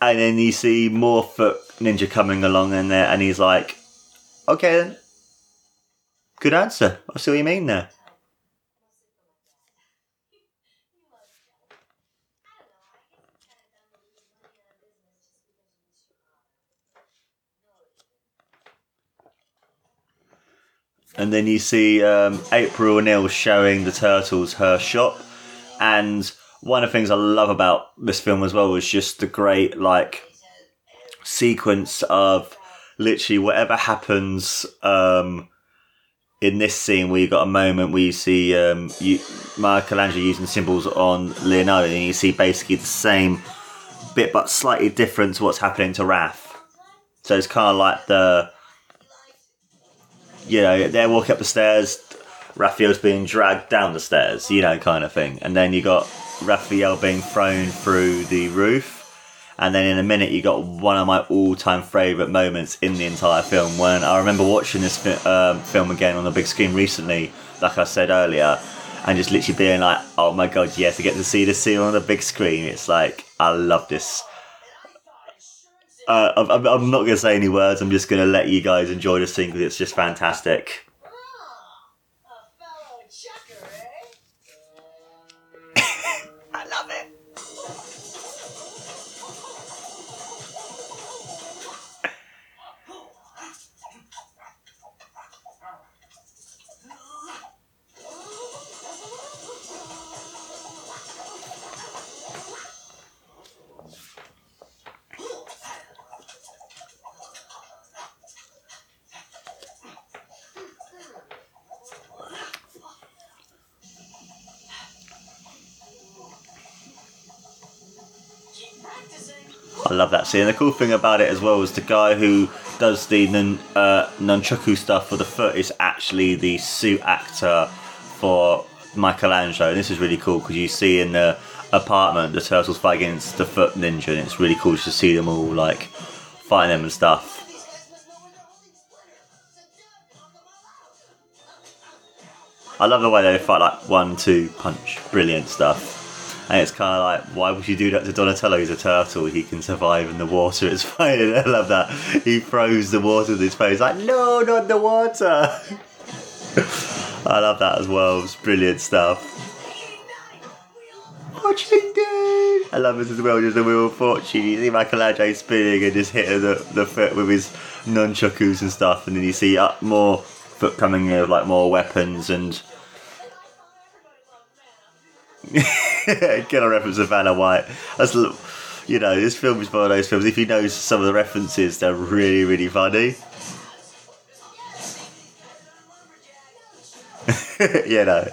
And then you see more foot ninja coming along in there, and he's like, "Okay then, good answer. I see what you mean there." And then you see um, April O'Neil showing the turtles her shop. And one of the things I love about this film as well was just the great like sequence of literally whatever happens um, in this scene where you got a moment where you see um, you, Michelangelo using cymbals on Leonardo, and you see basically the same bit but slightly different to what's happening to Raph. So it's kind of like the you know, they're walking up the stairs, Raphael's being dragged down the stairs, you know, kind of thing. And then you got Raphael being thrown through the roof. And then in a minute, you got one of my all-time favourite moments in the entire film. When I remember watching this um, film again on the big screen recently, like I said earlier, and just literally being like, "Oh my god, yes, I get to see this scene on the big screen." It's like I love this. Uh, I'm, I'm- not going to say any words. I'm just going to let you guys enjoy the scene because it's just fantastic. I love that scene. And the cool thing about it as well is the guy who does the nun, uh, nunchaku stuff for the foot is actually the suit actor for Michelangelo. And this is really cool because you see in the apartment the turtles fight against the foot ninja, and it's really cool to see them all like fighting them and stuff. I love the way they fight like one, two punch, brilliant stuff. And it's kind of like, why would you do that to Donatello? He's a turtle. He can survive in the water. It's fine. I love that. He throws the water with his face, like, no, not the water. I love that as well. It's brilliant stuff. Fortune dude! I love this as well, just the wheel of fortune. You see Michelangelo spinning and just hitting the, the foot with his nunchakus and stuff, and then you see up more foot coming in with like more weapons and. Get a reference to Vanna White. That's you know, this film is one of those films. If you know some of the references, they're really, really funny. you know.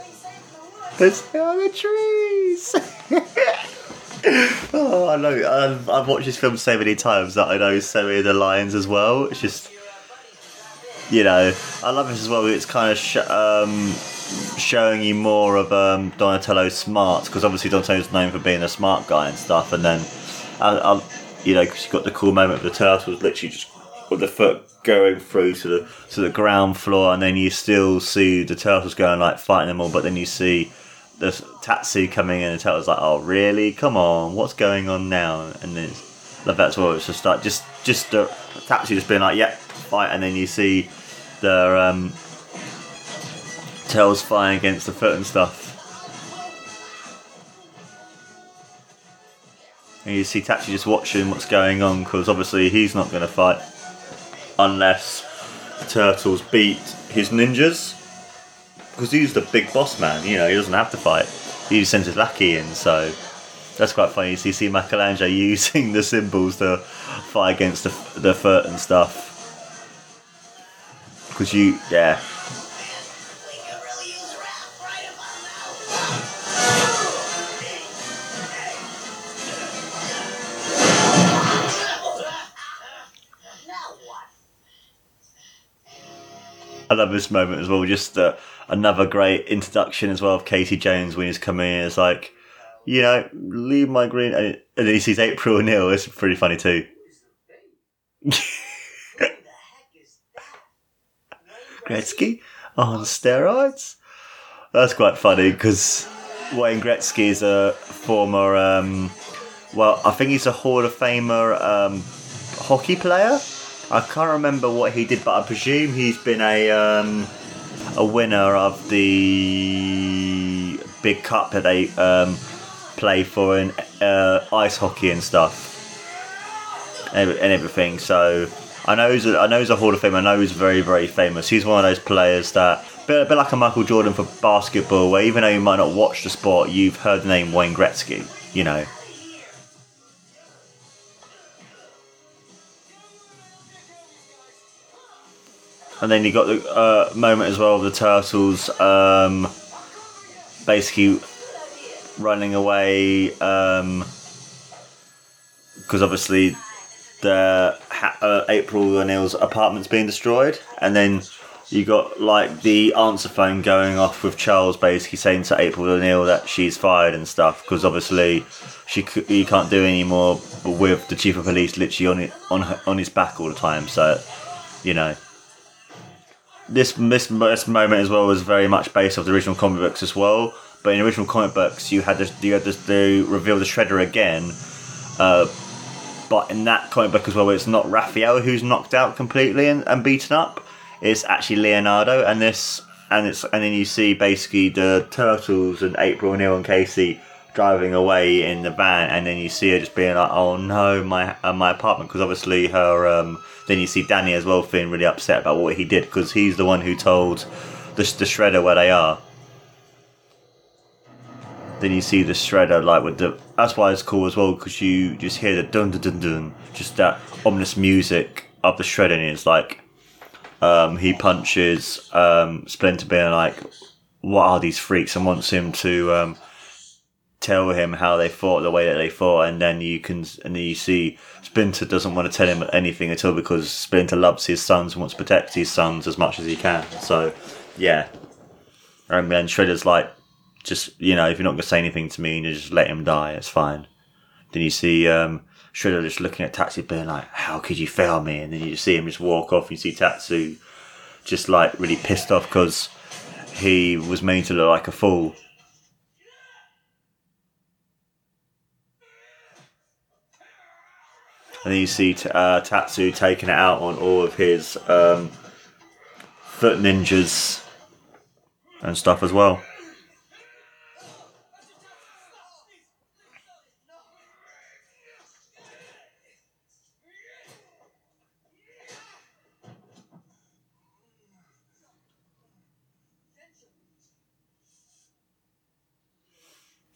There's on the trees. oh, I know. I've, I've watched this film so many times that I know so many of the lines as well. It's just, you know, I love this as well. It's kind of sh- um, showing you more of um, Donatello's smarts because obviously Donatello's known for being a smart guy and stuff. And then, I, you know, because you got the cool moment of the turtles literally just with the foot going through to the to the ground floor, and then you still see the turtles going like fighting them all, but then you see the Tatsu coming in, and turtles like, "Oh, really? Come on, what's going on now?" And then like that's what it's just like, just just the Tatsu just being like, "Yep, fight," and then you see the um, tails fighting against the foot and stuff. And you see Tatsu just watching what's going on because obviously he's not going to fight unless the turtles beat his ninjas. Because he's the big boss man, you know, he doesn't have to fight. He just sends his lackey in, so that's quite funny. You see, see Michelangelo using the cymbals to fight against the, the foot and stuff. Because you, yeah. I love this moment as well. Just uh, another great introduction as well of Casey Jones when he's coming in. It's like, you know, leave my green. And then he sees April O'Neil. It's pretty funny too. Gretzky on steroids. That's quite funny because Wayne Gretzky is a former, um, well, I think he's a Hall of Famer um, hockey player. I can't remember what he did, but I presume he's been a um, a winner of the big cup that they um, play for in uh, ice hockey and stuff and everything. So I know he's a, I know he's a Hall of Fame. I know he's very very famous. He's one of those players that bit, bit like a Michael Jordan for basketball, where even though you might not watch the sport, you've heard the name Wayne Gretzky. You know. And then you got the uh, moment as well of the turtles um, basically running away because obviously the ha- uh, April O'Neil's apartment's being destroyed, and then you got like the answer phone going off with Charles basically saying to April O'Neil that she's fired and stuff because obviously she c- he can't do any more with the chief of police literally on it on her, on his back all the time. So you know this, this this moment as well was very much based off the original comic books as well. But in the original comic books, you had this you had this to reveal the Shredder again. Uh, but in that comic book as well, it's not Raphael who's knocked out completely and, and beaten up. It's actually Leonardo, and this and it's and then you see basically the turtles and April O'Neil and Casey driving away in the van, and then you see her just being like, "Oh no, my uh, my apartment," because obviously her. Um, then you see Danny as well feeling really upset about what he did because he's the one who told the, the shredder where they are. Then you see the shredder like with the. That's why it's cool as well because you just hear the dun dun dun dun, just that ominous music of the shredder, and it's like um, he punches um, Splinter being like, "What are these freaks?" and wants him to um, tell him how they fought, the way that they fought, and then you can, and then you see Splinter doesn't want to tell him anything at all because Splinter loves his sons and wants to protect his sons as much as he can. So, yeah. And then Shredder's like, just you know, if you're not gonna say anything to me, and you just let him die. It's fine. Then you see um, Shredder just looking at Tatsu, being like, "How could you fail me?" And then you see him just walk off. You see Tatsu just like really pissed off because he was made to look like a fool. And then you see uh, Tatsu taking it out on all of his um, foot ninjas and stuff as well.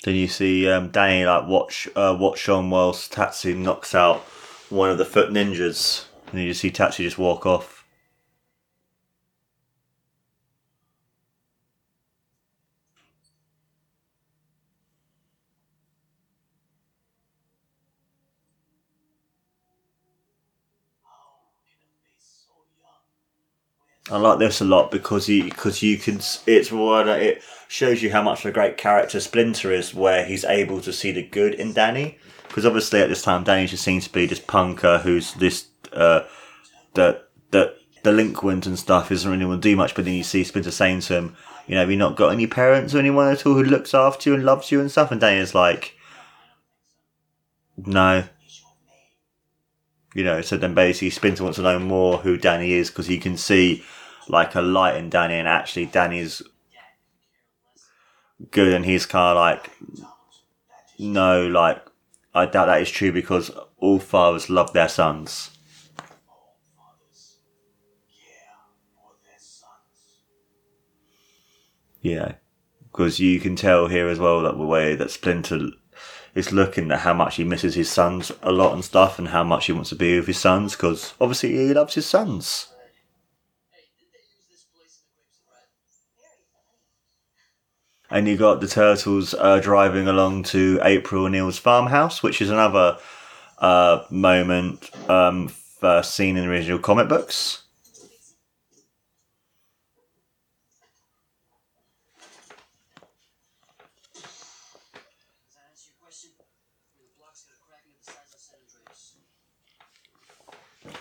Then you see um, Danny like watch uh, watch on whilst Tatsu knocks out one of the foot ninjas, and you see Tatsu just walk off. I like this a lot because you because you can it's what it shows you how much of a great character Splinter is, where he's able to see the good in Danny. Because obviously at this time Danny just seems to be this punker who's this uh the the delinquent and stuff isn't really to do much. But then you see Splinter saying to him, you know, have you not got any parents or anyone at all who looks after you and loves you and stuff? And Danny is like, no. You know, so then basically Splinter wants to know more who Danny is because he can see like a light in Danny, and actually Danny's good, and he's kind of like, no, like I doubt that is true because all fathers love their sons. Yeah, because you can tell here as well that the way that Splinter is looking at how much he misses his sons a lot and stuff, and how much he wants to be with his sons because obviously he loves his sons. And you got the turtles uh, driving along to April O'Neil's farmhouse, which is another uh, moment um, first seen in the original comic books.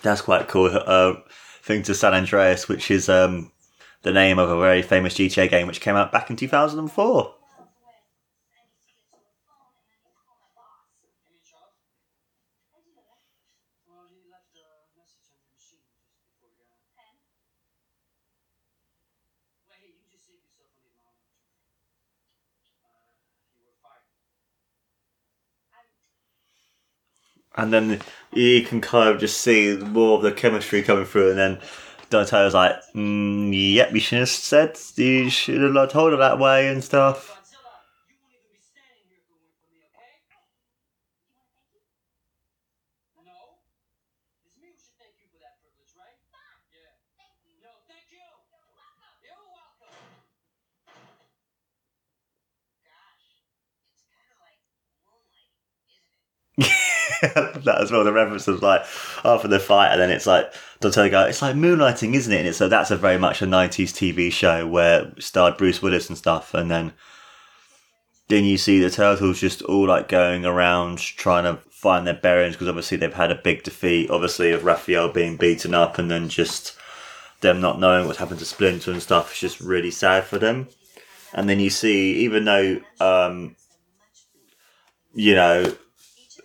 That's quite cool. Uh, thing to San Andreas, which is um, the name of a very famous GTA game which came out back in 2004. Any job? Well, he left a message on your machine just before you got out. Well, hey, you just saved yourself an eight mile an hour turn. Uh, you were fired. And then you can kind of just see more of the chemistry coming through, and then Donatello's like, mm, "Yep, you should have said you should have told her that way and stuff." Godzilla, you won't even be standing here if it weren't for me, okay? No? It's me who should thank you for that privilege, right? Yeah. No, thank you. You're welcome. Gosh, it's kind of like moonlight, isn't it? That as well. The reference was like after the fight, and then it's like Donatello go, "It's like moonlighting, isn't it?" And it's, so that's a very much a '90s TV show where starred Bruce Willis and stuff, and then then you see the turtles just all like going around trying to find their bearings because obviously they've had a big defeat, obviously of Raphael being beaten up, and then just them not knowing what's happened to Splinter and stuff. It's just really sad for them. And then you see, even though um, you know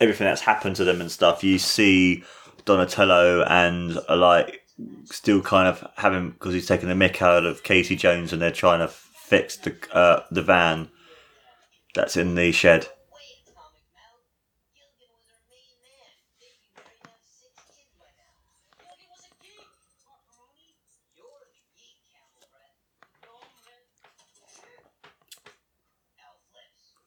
everything that's happened to them and stuff, you see Donatello and uh, like still kind of having because he's taking the mick out of Casey Jones and they're trying to fix the uh, the van that's in the shed. Wait, Atomic Mel. Gilligan was her main man. They'd be married and have six kids by now. Gilligan was a geek. Macaroni, you're the geek, Camel Breath. No, man. Elf lips.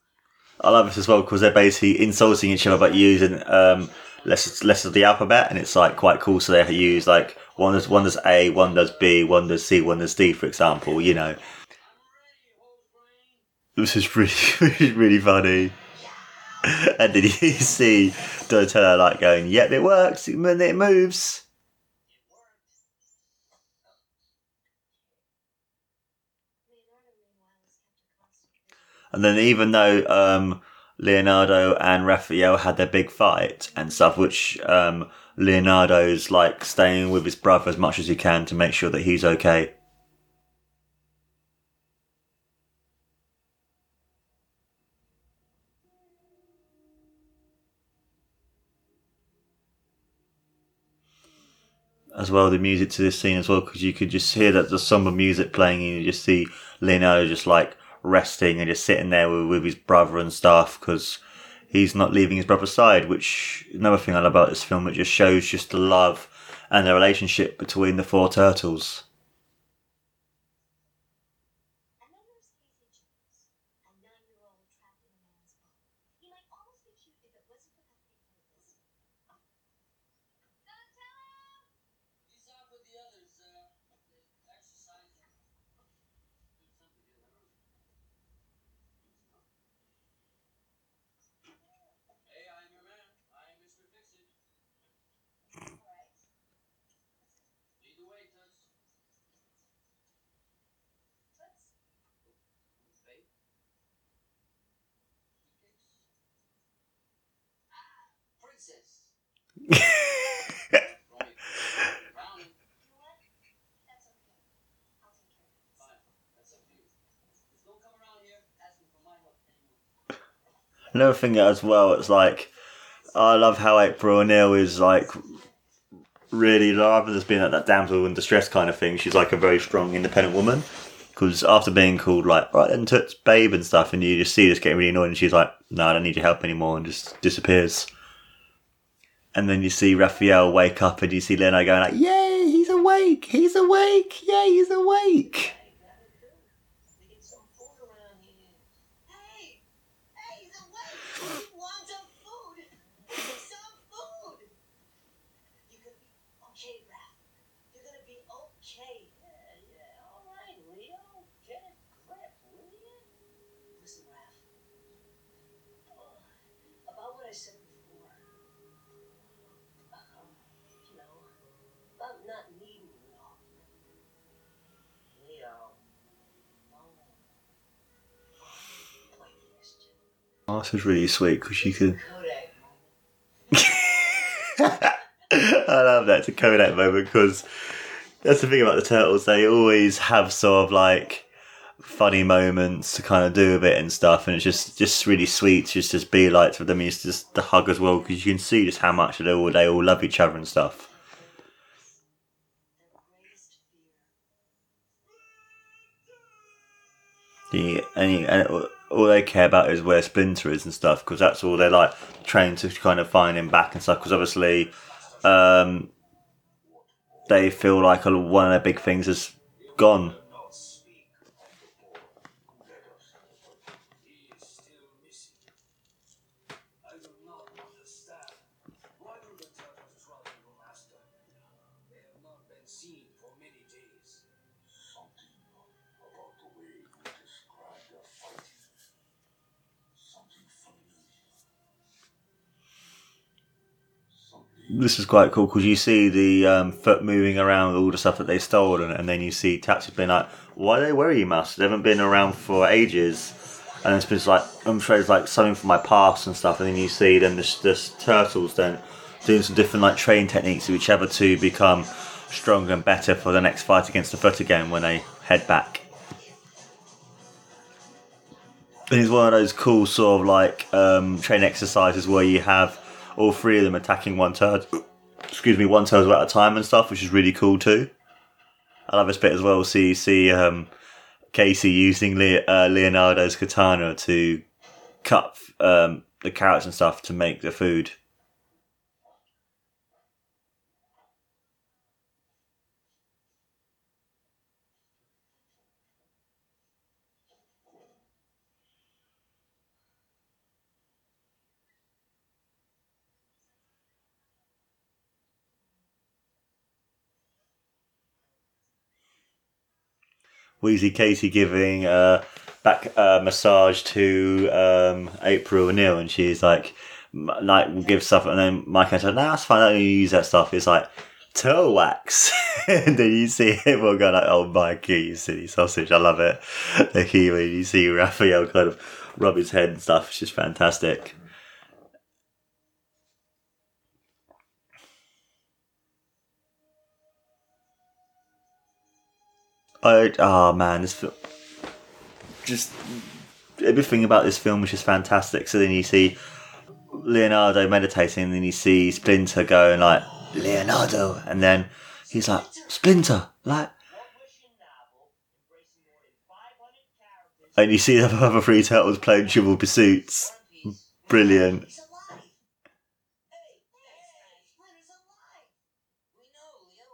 I love this as well because they're basically insulting each other but using um, less less of the alphabet and it's like quite cool. So they use like one does one does A, one does B, one does C, one does D, for example. You know, this is really really funny. And then you see Donatello like going, "Yep, it works. It it moves." And then even though um, Leonardo and Raphael had their big fight and stuff, which um, Leonardo's like staying with his brother as much as he can to make sure that he's okay. as well the music to this scene as well because you could just hear that the somber music playing and you just see Leonardo just like resting and just sitting there with, with his brother and stuff, because he's not leaving his brother's side. Which another thing I love about this film, it just shows just the love and the relationship between the four turtles. And then there's Casey Jones, a nine-year-old trapped in a man's body. He might almost be cute if it wasn't for that thing like this. Donatello! He's out with the others, uh, exercising. Doing something here, huh? Hey, I'm your man. I'm Mr. Fix-It. Alright. Lead the way, Toots. Toots? Fate. Princess. Roy. Brownie. You know what? That's okay. I'll take care of it. Fine. That's up to you. Just don't come around here asking for my help Another thing as well, it's like I love how April O'Neil is like really rather than being like that damsel in distress kind of thing. She's like a very strong, independent woman. Because after being called like right then toots babe and stuff, and you just see this getting really annoyed, and she's like, "No, I don't need your help anymore," and just disappears. And then you see Raphael wake up, and you see Leonardo going like, "Yay, he's awake! He's awake! Yay, he's awake!" We get some food around here. Hey! Hey, he's awake! He wants some food! Some food! You're gonna be okay, Raph. You're gonna be okay. Yeah, yeah, all right, Leo. Get a grip, will you? Listen, Raph. Uh, about what I said before. Um, you know, about not needing you all. Leo. Play question. Is really sweet because you could. I love that. It's a Kodak moment because that's the thing about the turtles. They always have sort of like funny moments to kind of do with it and stuff, and it's just just really sweet to just just be like for them. It's just the hug as well because you can see just how much they all they all love each other and stuff. The and, you- and all- all they care about is where Splinter is and stuff because that's all they're like trying to kind of find him back and stuff. Because obviously, um, they feel like one of their big things is gone. This is quite cool because you see the um, foot moving around all the stuff that they stole, and, and then you see Tatsu being like, "Why are they wearing masks? They haven't been around for ages." And it's been like, I'm sure it's like something from my past and stuff. And then you see then this, this turtles then doing some different like training techniques, which ever to become stronger and better for the next fight against the foot again when they head back. It's one of those cool sort of like um, training exercises where you have all three of them attacking one turtle. Excuse me, one turtle at a time and stuff, which is really cool too. I love this bit as well. See, see um, Casey using Le- uh, Leonardo's katana to cut um, the carrots and stuff to make the food. Wheezy Casey giving uh, back uh, massage to um, April O'Neil, and she's like, like will give stuff, and then Mike said, "No, that's fine. I don't use that stuff." It's like toe wax, and then you see everyone going like, "Oh, Mikey, you silly sausage!" I love it. The humour you see Raphael kind of rub his head and stuff. It's just fantastic. I oh man, this film just everything about this film was just fantastic. So then you see Leonardo meditating, and then you see Splinter going like Leonardo, and then he's like, Splinter, like, One-wishing novel embracing more than 500 characters. and you see the other three turtles playing Trivial Pursuits. Brilliant. He's alive. Hey, hey, Splinter's alive. We know, Leo.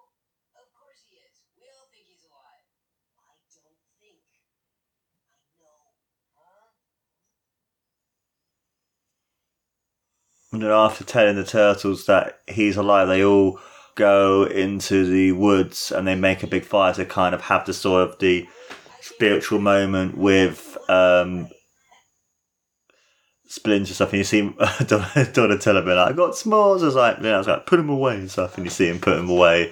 Of course he is. We all think he's alive. I don't think. I know. Huh? And then after telling the turtles that he's alive, they all go into the woods and they make a big fire to kind of have the sort of the spiritual moment with um, Splinter stuff. And you see Donatello being like, I got s'mores. I was like, yeah, I was like, put them away and stuff. And you see him put them away.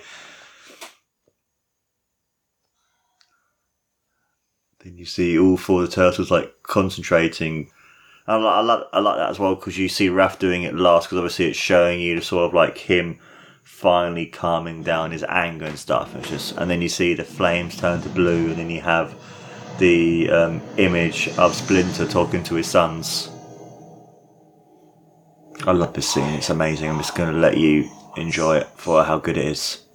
Then you see all four of the turtles like concentrating I like, I like, I like that as well because you see Raph doing it last because obviously it's showing you the sort of like him finally calming down his anger and stuff. It's just, and then you see the flames turn to blue, and then you have the um, image of Splinter talking to his sons. I love this scene; it's amazing. I'm just going to let you enjoy it for how good it is.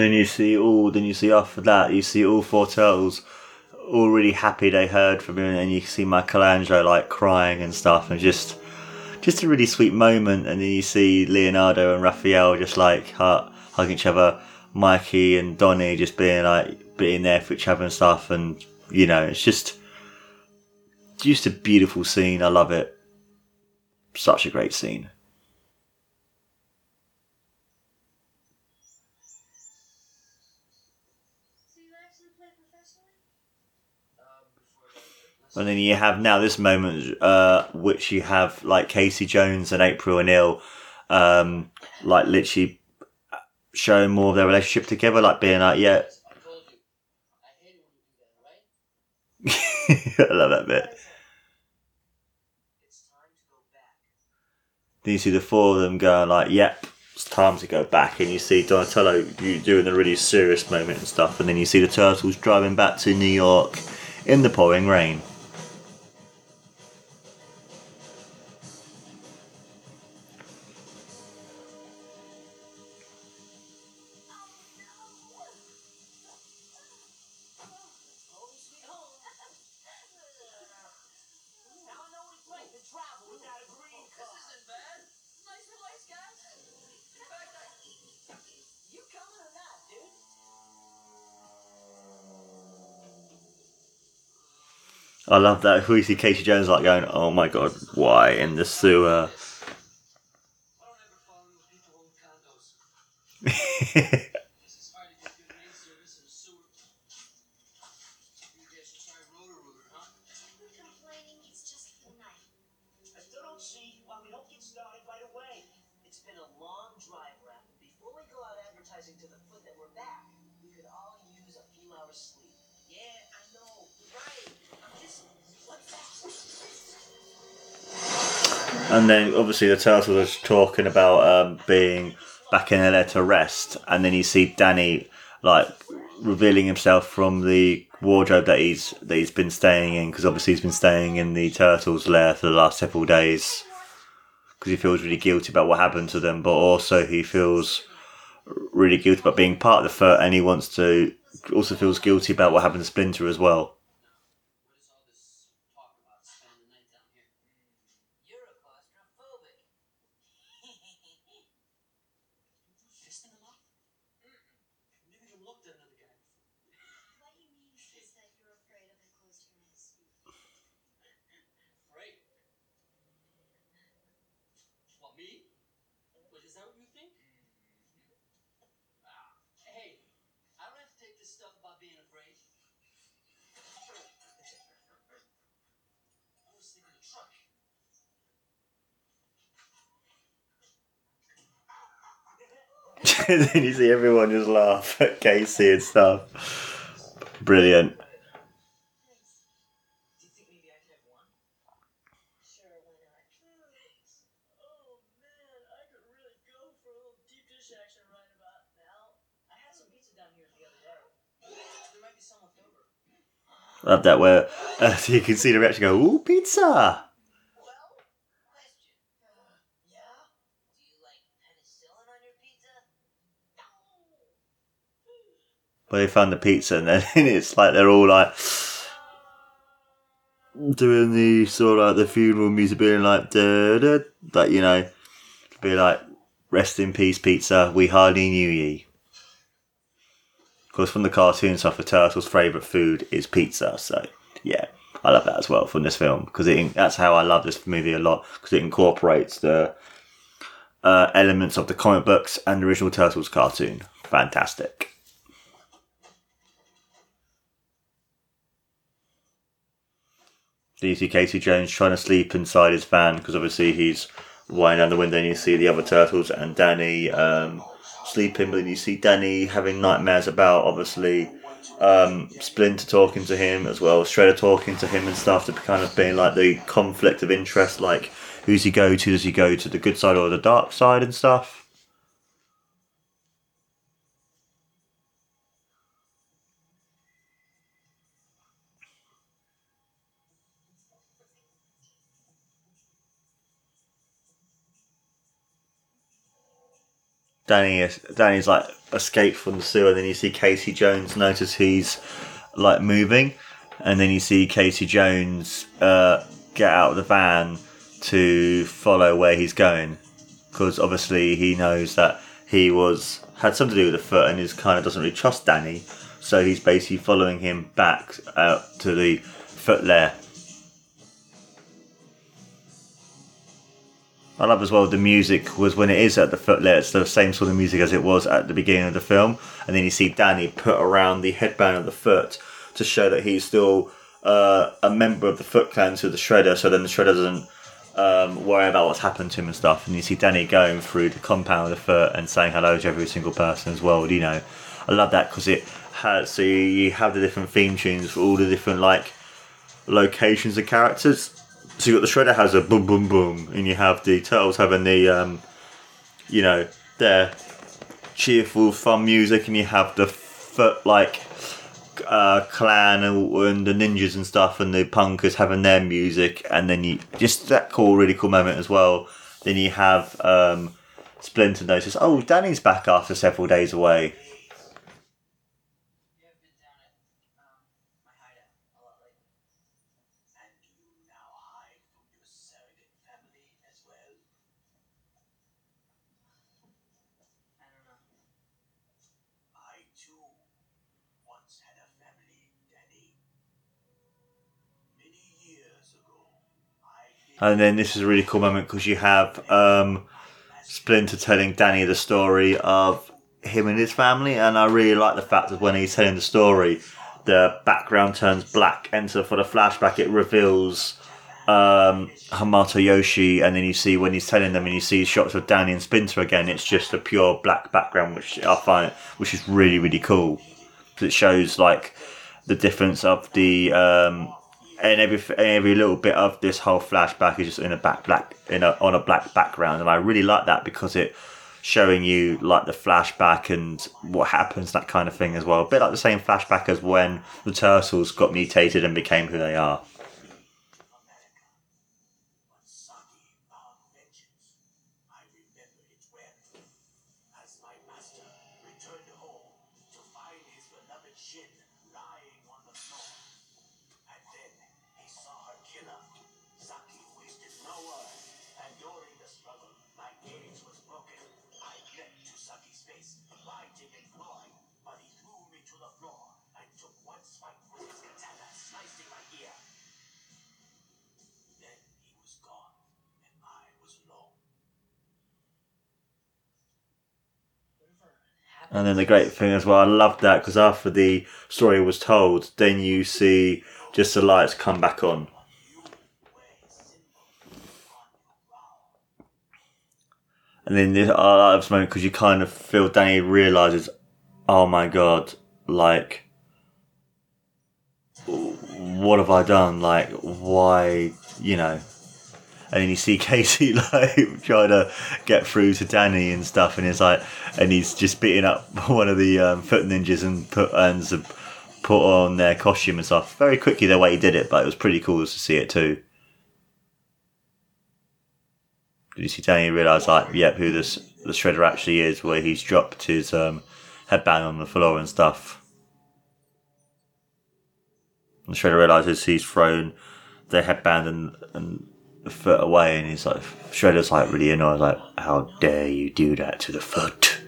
Then you see all. Then you see after that, you see all four turtles all really happy they heard from him, and you see Michelangelo like crying and stuff, and just just a really sweet moment. And then you see Leonardo and Raphael just like hug, hugging each other, Mikey and Donnie just being like being there for each other and stuff, and you know it's just just a beautiful scene. I love it. Such a great scene. So you actually play professionally? And then you have now this moment, uh, which you have like Casey Jones and April O'Neil, um, like literally showing more of their relationship together, like being like, yeah, I love that bit. Then you see the four of them going like, yep, it's time to go back. And you see Donatello you doing a really serious moment and stuff. And then you see the turtles driving back to New York in the pouring rain. I love that. If we see Casey Jones like going, oh my god, why in the sewer? Obviously the turtles are talking about um, being back in LA to rest, and then you see Danny like revealing himself from the wardrobe that he's that he's been staying in because obviously he's been staying in the turtles' lair for the last several days because he feels really guilty about what happened to them, but also he feels really guilty about being part of the Foot, and he wants to also feels guilty about what happened to Splinter as well. What is all this talk about spending the night down here? You're a claustrophobic. Fisting him up? Never even looked at another guy before. What you mean is that you're afraid of enclosed areas. Right. What, me? and then you see everyone just laugh at Casey and stuff. Brilliant. Love that where uh, you can see the reaction go, ooh, pizza! Well, question. yeah? Do you like penicillin on your pizza? Where they found the pizza and then it's like they're all like doing the sort of like the funeral music being like da da like you know be like rest in peace pizza. We hardly knew ye. Of course from the cartoon stuff the turtles favourite food is pizza so yeah I love that as well from this film because it that's how I love this movie a lot because it incorporates the uh, elements of the comic books and the original turtles cartoon. Fantastic you see Casey Jones trying to sleep inside his van because obviously he's lying down the window and you see the other turtles and Danny um, sleeping, but then you see Danny having nightmares about obviously um, Splinter talking to him as well, Shredder talking to him and stuff to kind of being like the conflict of interest, like who's he go to? Does he go to the good side or the dark side and stuff? Danny Danny's like escaped from the sewer, and then you see Casey Jones notice he's like moving, and then you see Casey Jones uh, get out of the van to follow where he's going, because obviously he knows that he was had something to do with the foot, and he kind of doesn't really trust Danny, so he's basically following him back out to the foot lair. I love as well the music was when it is at the footlet, it's the same sort of music as it was at the beginning of the film. And then you see Danny put around the headband of the foot to show that he's still uh, a member of the Foot Clan to the Shredder, so then the Shredder doesn't um, worry about what's happened to him and stuff. And you see Danny going through the compound of the foot and saying hello to every single person as well. You know, I love that because it has, so you have the different theme tunes for all the different like locations and characters. So you got the Shredder has a boom boom boom, and you have the Turtles having the, um, you know, their cheerful fun music, and you have the foot like uh, clan and, the ninjas and stuff, and the punkers having their music, and then you just that cool, really cool moment as well. Then you have um, Splinter notice, oh, Danny's back after several days away. You have been down at um, my hideout a lot lately. And you now hide from your surrogate family as well? I don't know. I too once had a family, Danny. Many years ago, I lived And then this is a really cool moment because you have um, Splinter telling Danny the story of him and his family, and I really like the fact that when he's telling the story, the background turns black, and so for the flashback, it reveals um, Hamato Yoshi, and then you see when he's telling them, and you see shots of Danny and Splinter again. It's just a pure black background, which I find, which is really really cool. It shows like the difference of the um, and every every little bit of this whole flashback is just in a back black in a on a black background, and I really like that because it showing you like the flashback and what happens, that kind of thing as well. A bit like the same flashback as when the turtles got mutated and became who they are. And then the great thing as well, I love that because after the story was told, then you see just the lights come back on. And then this, I like this moment because you kind of feel Danny realizes, oh my god, like, what have I done? Like, why, you know? And then you see Casey like trying to get through to Danny and stuff, and he's like, and he's just beating up one of the um, foot ninjas and put and put on their costume and stuff very quickly. The way he did it, but it was pretty cool to see it too. Did you see Danny realise like, yep, who this the shredder actually is? Where he's dropped his um, headband on the floor and stuff. And Shredder realizes he's thrown the headband and, and the foot away, and he's like, Shredder's like really annoyed, like, how dare you do that to the foot?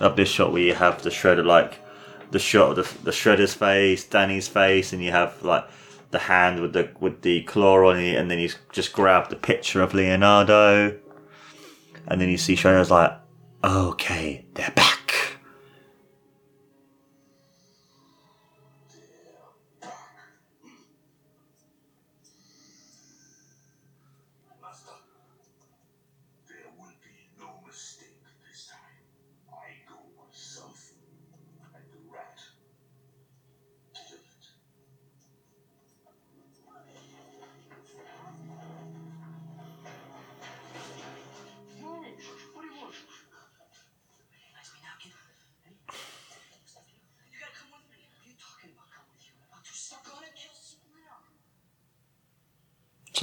Love this shot where you have the Shredder, like, the shot of the, the Shredder's face, Danny's face, and you have like the hand with the with the claw on it, and then he's just grabbed the picture of Leonardo, and then you see Shredder's like, okay, they're back.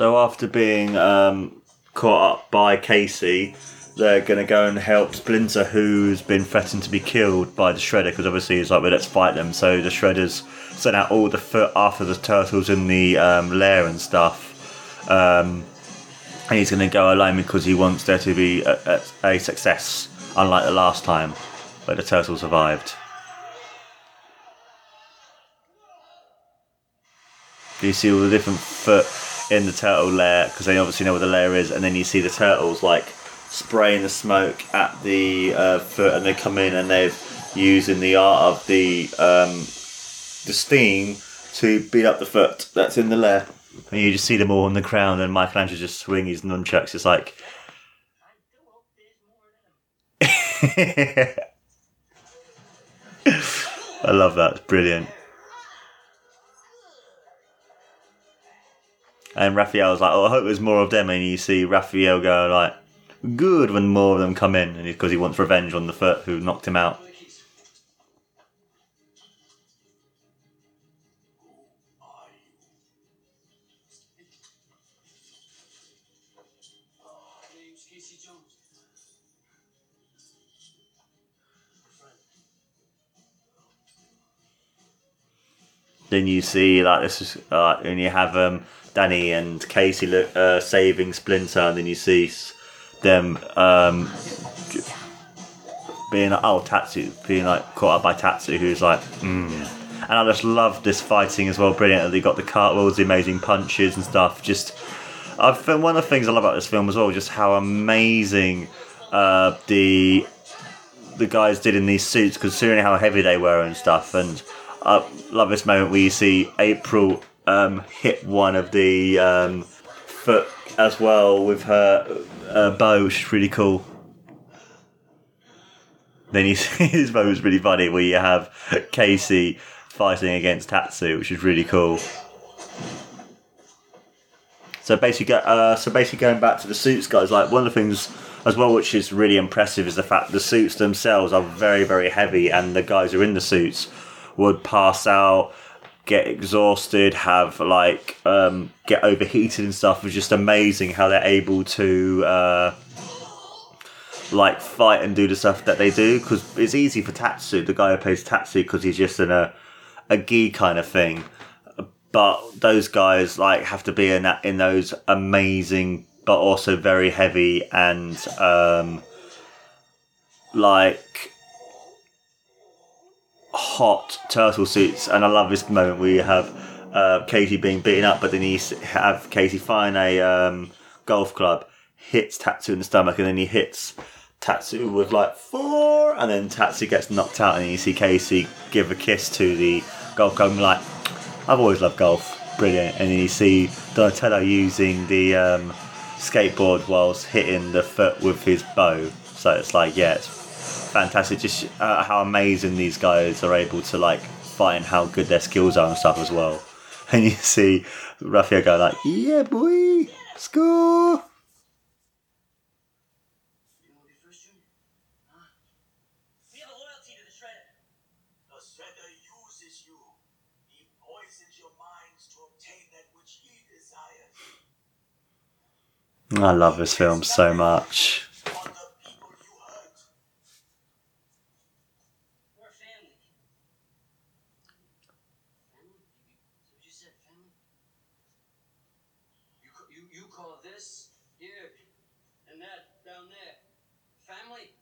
So after being um, caught up by Casey, they're going to go and help Splinter, who's been threatened to be killed by the Shredder, because obviously he's like, well, let's fight them. So the Shredders sent out all the foot after the turtles in the um, lair and stuff. Um, and he's going to go alone because he wants there to be a, a, a success, unlike the last time where the turtle survived. Do you see all the different foot in the turtle lair? Because they obviously know where the lair is, and then you see the turtles like spraying the smoke at the uh, foot, and they come in and they're using the art of the um, the steam to beat up the foot that's in the lair. And you just see them all on the ground, and Michelangelo just swing his nunchucks. It's like. I love that. It's brilliant. And Raphael's like, oh, I hope there's more of them. And you see Raphael go like, good when more of them come in, and because he wants revenge on the foot who knocked him out. Then you see like this is uh, and you have um, Danny and Casey look, uh, saving Splinter, and then you see them um, being like, oh Tatsu, being like caught up by Tatsu, who's like, mm. and I just love this fighting as well. Brilliant. They got the cartwheels, the amazing punches and stuff. Just I think one of the things I love about this film as well, just how amazing uh, the the guys did in these suits, considering how heavy they were and stuff. And I love this moment where you see April um, hit one of the um, foot as well with her uh, bow, which is really cool. Then you see this moment's really funny where you have Casey fighting against Tatsu, which is really cool. So basically, uh, so basically going back to the suits, guys. Like one of the things as well, which is really impressive, is the fact the suits themselves are very, very heavy, and the guys who are in the suits would pass out, get exhausted, have like um, get overheated and stuff. It's just amazing how they're able to. Uh, like fight and do the stuff that they do because it's easy for Tatsu, the guy who plays Tatsu, because he's just in a a gi kind of thing. But those guys like have to be in that in those amazing but also very heavy and um, like hot turtle suits. And I love this moment where you have uh, Casey being beaten up, but then you have Casey find a um, golf club, hits Tatsu in the stomach, and then he hits Tatsu with like four, and then Tatsu gets knocked out, and then you see Casey give a kiss to the golf club. I'm like, I've always loved golf, brilliant. And then you see Donatello using the um, skateboard whilst hitting the foot with his bow. So it's like, yeah, it's fantastic. Just uh, how amazing these guys are able to like find how good their skills are and stuff as well. And you see Raphael go like, yeah, boy, score. I love this film so Junior? Huh? We have a loyalty to the Shredder. The Shredder uses you. He poisons your minds to obtain that which he desires. I love this film so much. On the people you hurt. We're a family. Family? Is that what you said, family? You, ca- you, you call this here and that down there family?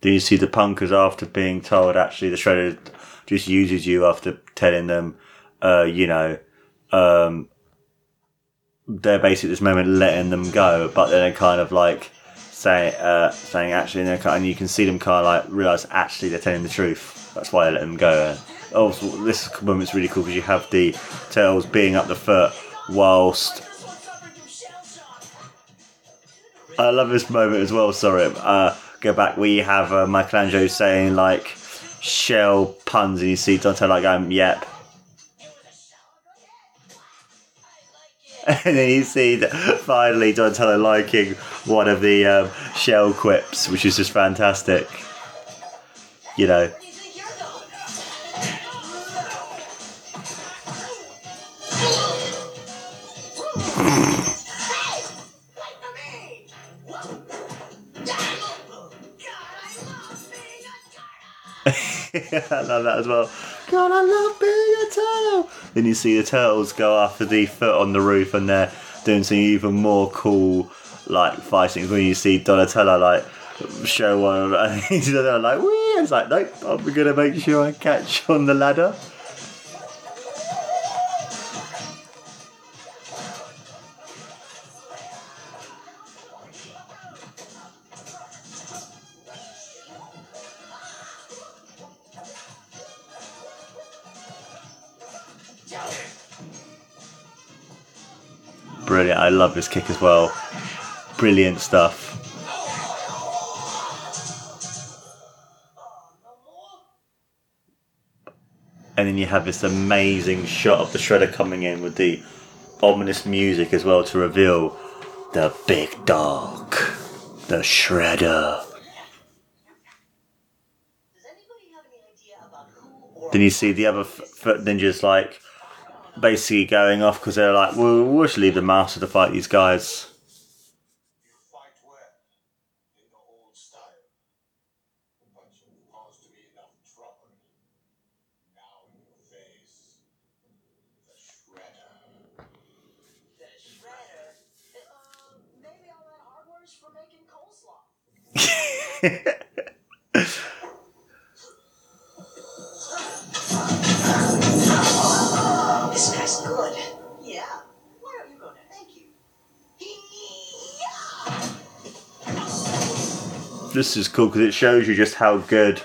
Do you see the punkers after being told actually the shredder just uses you after telling them, uh, you know, um, they're basically at this moment letting them go, but then they're kind of like say, uh, saying actually, and, kind- and you can see them kind of like realize actually they're telling the truth. That's why they let them go. Also, this moment's really cool because you have the tails being up the foot whilst I love this moment as well. Sorry, uh, go back. We have uh, Michelangelo saying like shell puns, and you see Donatello like going, "Yep." And then you see that finally Donatello liking one of the um, shell quips, which is just fantastic. You know, I love that as well. God, I love being a turtle. Then you see the turtles go after the foot on the roof, and they're doing some even more cool, like fighting. When you see Donatello like show one, and he's like, "Wee!" It's like, nope, I'm gonna make sure I catch on the ladder. Love this kick as well. Brilliant stuff. And then you have this amazing shot of the shredder coming in with the ominous music as well to reveal the big dog, the shredder. Does anybody have any idea about who or Then you see the other f- foot ninjas like basically going off because they're like, well, we'll just leave the master to fight these guys. This guy's good. Yeah. Why don't you go next? Thank you. this is cool because it shows you just how good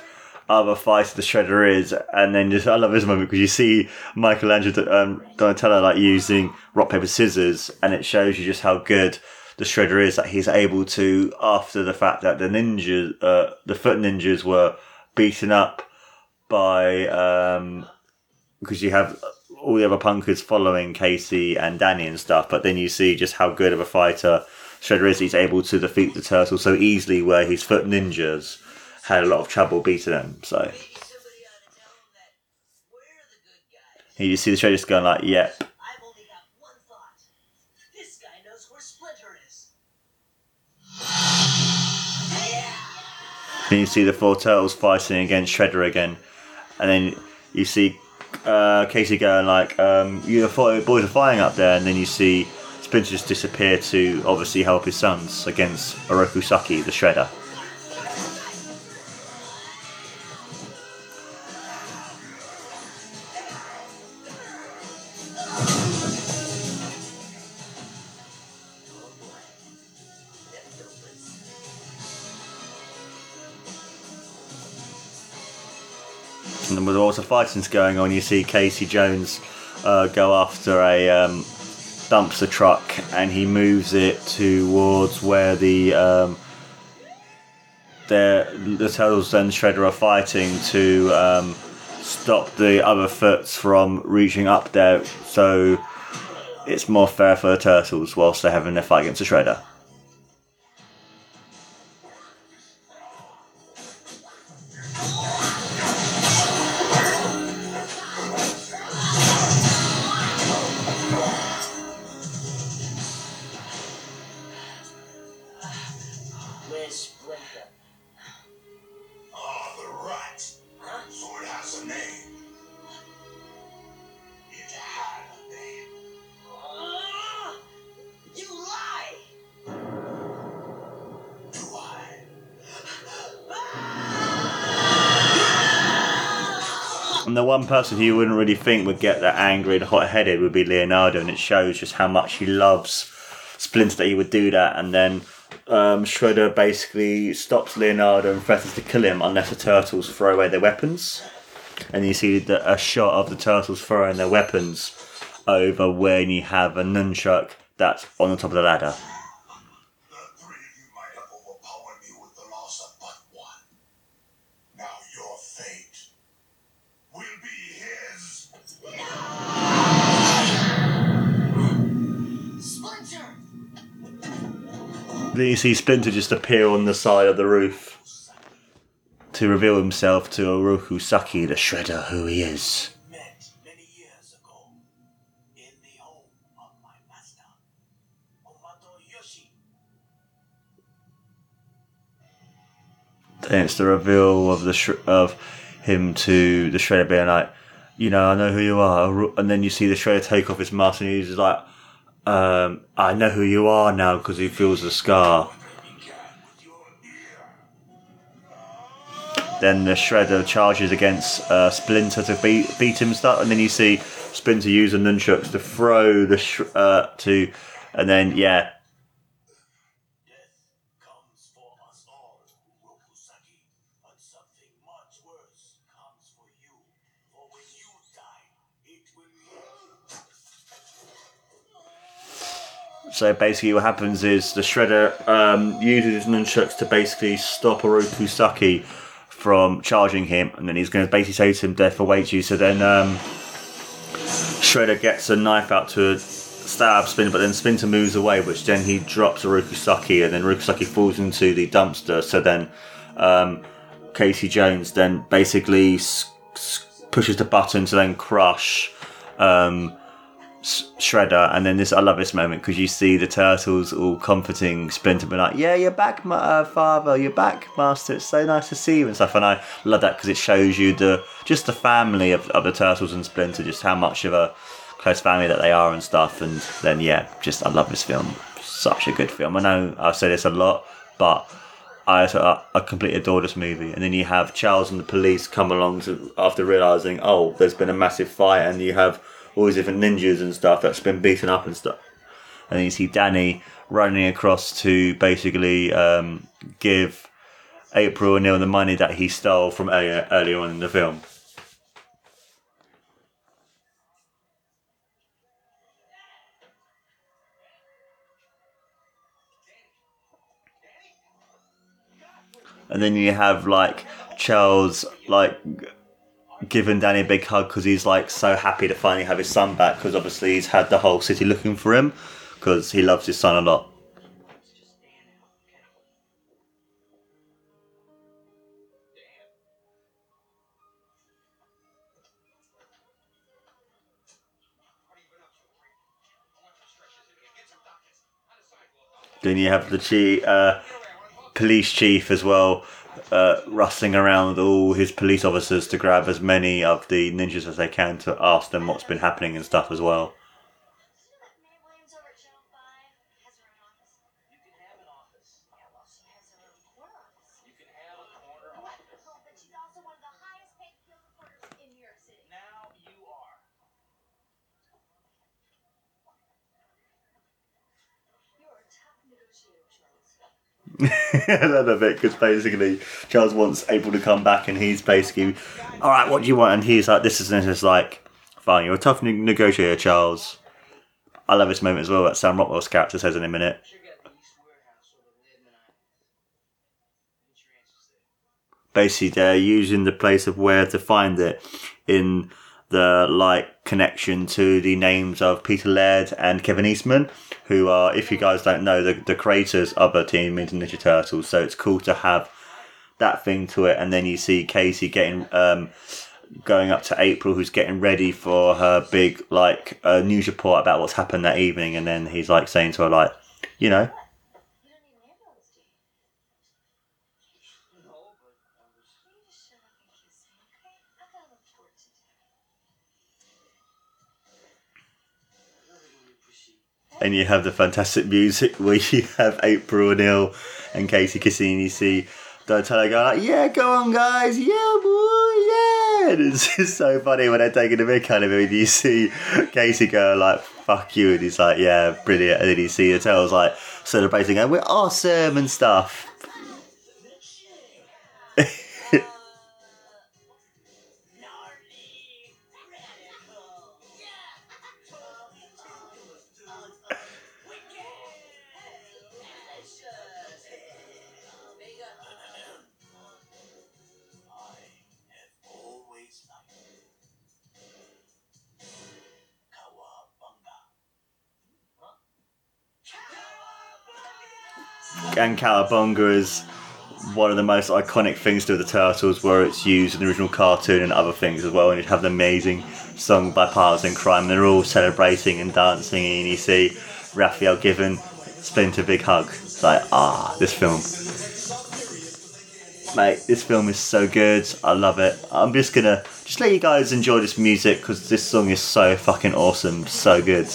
of a fighter the Shredder is, and then just I love this moment because you see Michelangelo um, Donatello like using rock paper scissors, and it shows you just how good the Shredder is that he's able to after the fact that the ninjas, uh, the foot ninjas were beaten up by um because you have all the other punkers following Casey and Danny and stuff, but then you see just how good of a fighter Shredder is. He's able to defeat the turtle so easily, where his foot ninjas had a lot of trouble beating him. So Maybe somebody ought to tell him that we're the good guys. and you see the Shredder just going like, "Yep." I've only got one thought. This guy knows where Splinter is. Then you see the four turtles fighting against Shredder again, and then you see uh, Casey going like, um, "You boys are flying up there," and then you see Splinter just disappear to obviously help his sons against Oroku Saki, the Shredder. Fighting's going on, you see Casey Jones uh, go after a um, dumpster truck, and he moves it towards where the um, the the Turtles and Shredder are fighting to um, stop the other Foots from reaching up there. So it's more fair for the Turtles whilst they're having their fight against the Shredder. One person who you wouldn't really think would get that angry and hot headed would be Leonardo, and it shows just how much he loves Splinter that he would do that. And then um, Shredder basically stops Leonardo and threatens to kill him unless the turtles throw away their weapons. And you see the, a shot of the turtles throwing their weapons over when you have a nunchuck that's on the top of the ladder. Then you see Splinter just appear on the side of the roof to reveal himself to Oroku Saki, the Shredder, who he is. Met many years ago in the home of my master, Hamato Yoshi. And it's the reveal of the sh- of him to the Shredder being like, you know, I know who you are. And then you see the Shredder take off his mask and he's like, um, I know who you are now because he feels the scar. Then the Shredder charges against uh, Splinter to beat beat him stuff, and then you see Splinter use the nunchucks to throw the sh- uh, to, and then yeah, Death comes for us all, Oroku Saki, but something much worse comes for you. For when you die, it will be So basically, what happens is the Shredder um, uses his nunchucks to basically stop Oroku Saki from charging him, and then he's going to basically say to him, "Death awaits you." So then um, Shredder gets a knife out to stab Splinter, but then Splinter moves away, which then he drops Oroku Saki, and then Oroku Saki falls into the dumpster. So then um, Casey Jones then basically s- s- pushes the button to then crush. Um, Shredder, and then this I love this moment because you see the turtles all comforting Splinter, being like, "Yeah, you're back, ma- uh, father. You're back, master. It's so nice to see you and stuff." And I love that because it shows you the just the family of, of the turtles and Splinter, just how much of a close family that they are and stuff. And then yeah, just I love this film. Such a good film. I know I say this a lot, but I, I I completely adore this movie. And then you have Charles and the police come along to, after realizing, oh, there's been a massive fight, and you have all these different ninjas and stuff that's been beaten up and stuff. And then you see Danny running across to basically um, give April O'Neil the money that he stole from earlier earlier on in the film. And then you have like Charles like giving Danny a big hug because he's like so happy to finally have his son back because obviously he's had the whole city looking for him because he loves his son a lot. Then you have the chief, uh, police chief as well, uh, rustling around all his police officers to grab as many of the ninjas as they can to ask them what's been happening and stuff as well. I love it because basically Charles wants April to come back, and he's basically, all right, what do you want? And he's like, this is and like, fine, you're a tough ne- negotiator, Charles. I love this moment as well that Sam Rockwell's character says in a minute. Basically, they're using the place of where to find it in the like connection to the names of Peter Laird and Kevin Eastman, who are, if you guys don't know, the, the creators of the Teenage Mutant Ninja Turtles. So it's cool to have that thing to it, and then you see Casey getting um, going up to April, who's getting ready for her big like uh, news report about what's happened that evening, and then he's like saying to her like, you know, You don't need an ambulance, do you? No, but I was. Will you just shut up and kiss me, okay? I've got a report to do. Another when we proceed. And you have the fantastic music where you have April O'Neil and Casey you see Donatello go like, "Yeah, go on, guys, yeah, boy, yeah." And it's just so funny when they're taking the mick out of him, you see Casey go like, "Fuck you," and he's like, "Yeah, brilliant," and then you see the tails like celebrating, and we're awesome and stuff. Cowabunga. is one of the most iconic things to the Turtles, where it's used in the original cartoon and other things as well. And you have the amazing song by Partners in Kryme. They're all celebrating and dancing, and you see Raphael giving Splinter a big hug. It's like, ah, this film. Mate, this film is so good. I love it. I'm just gonna just let you guys enjoy this music because this song is so fucking awesome, so good.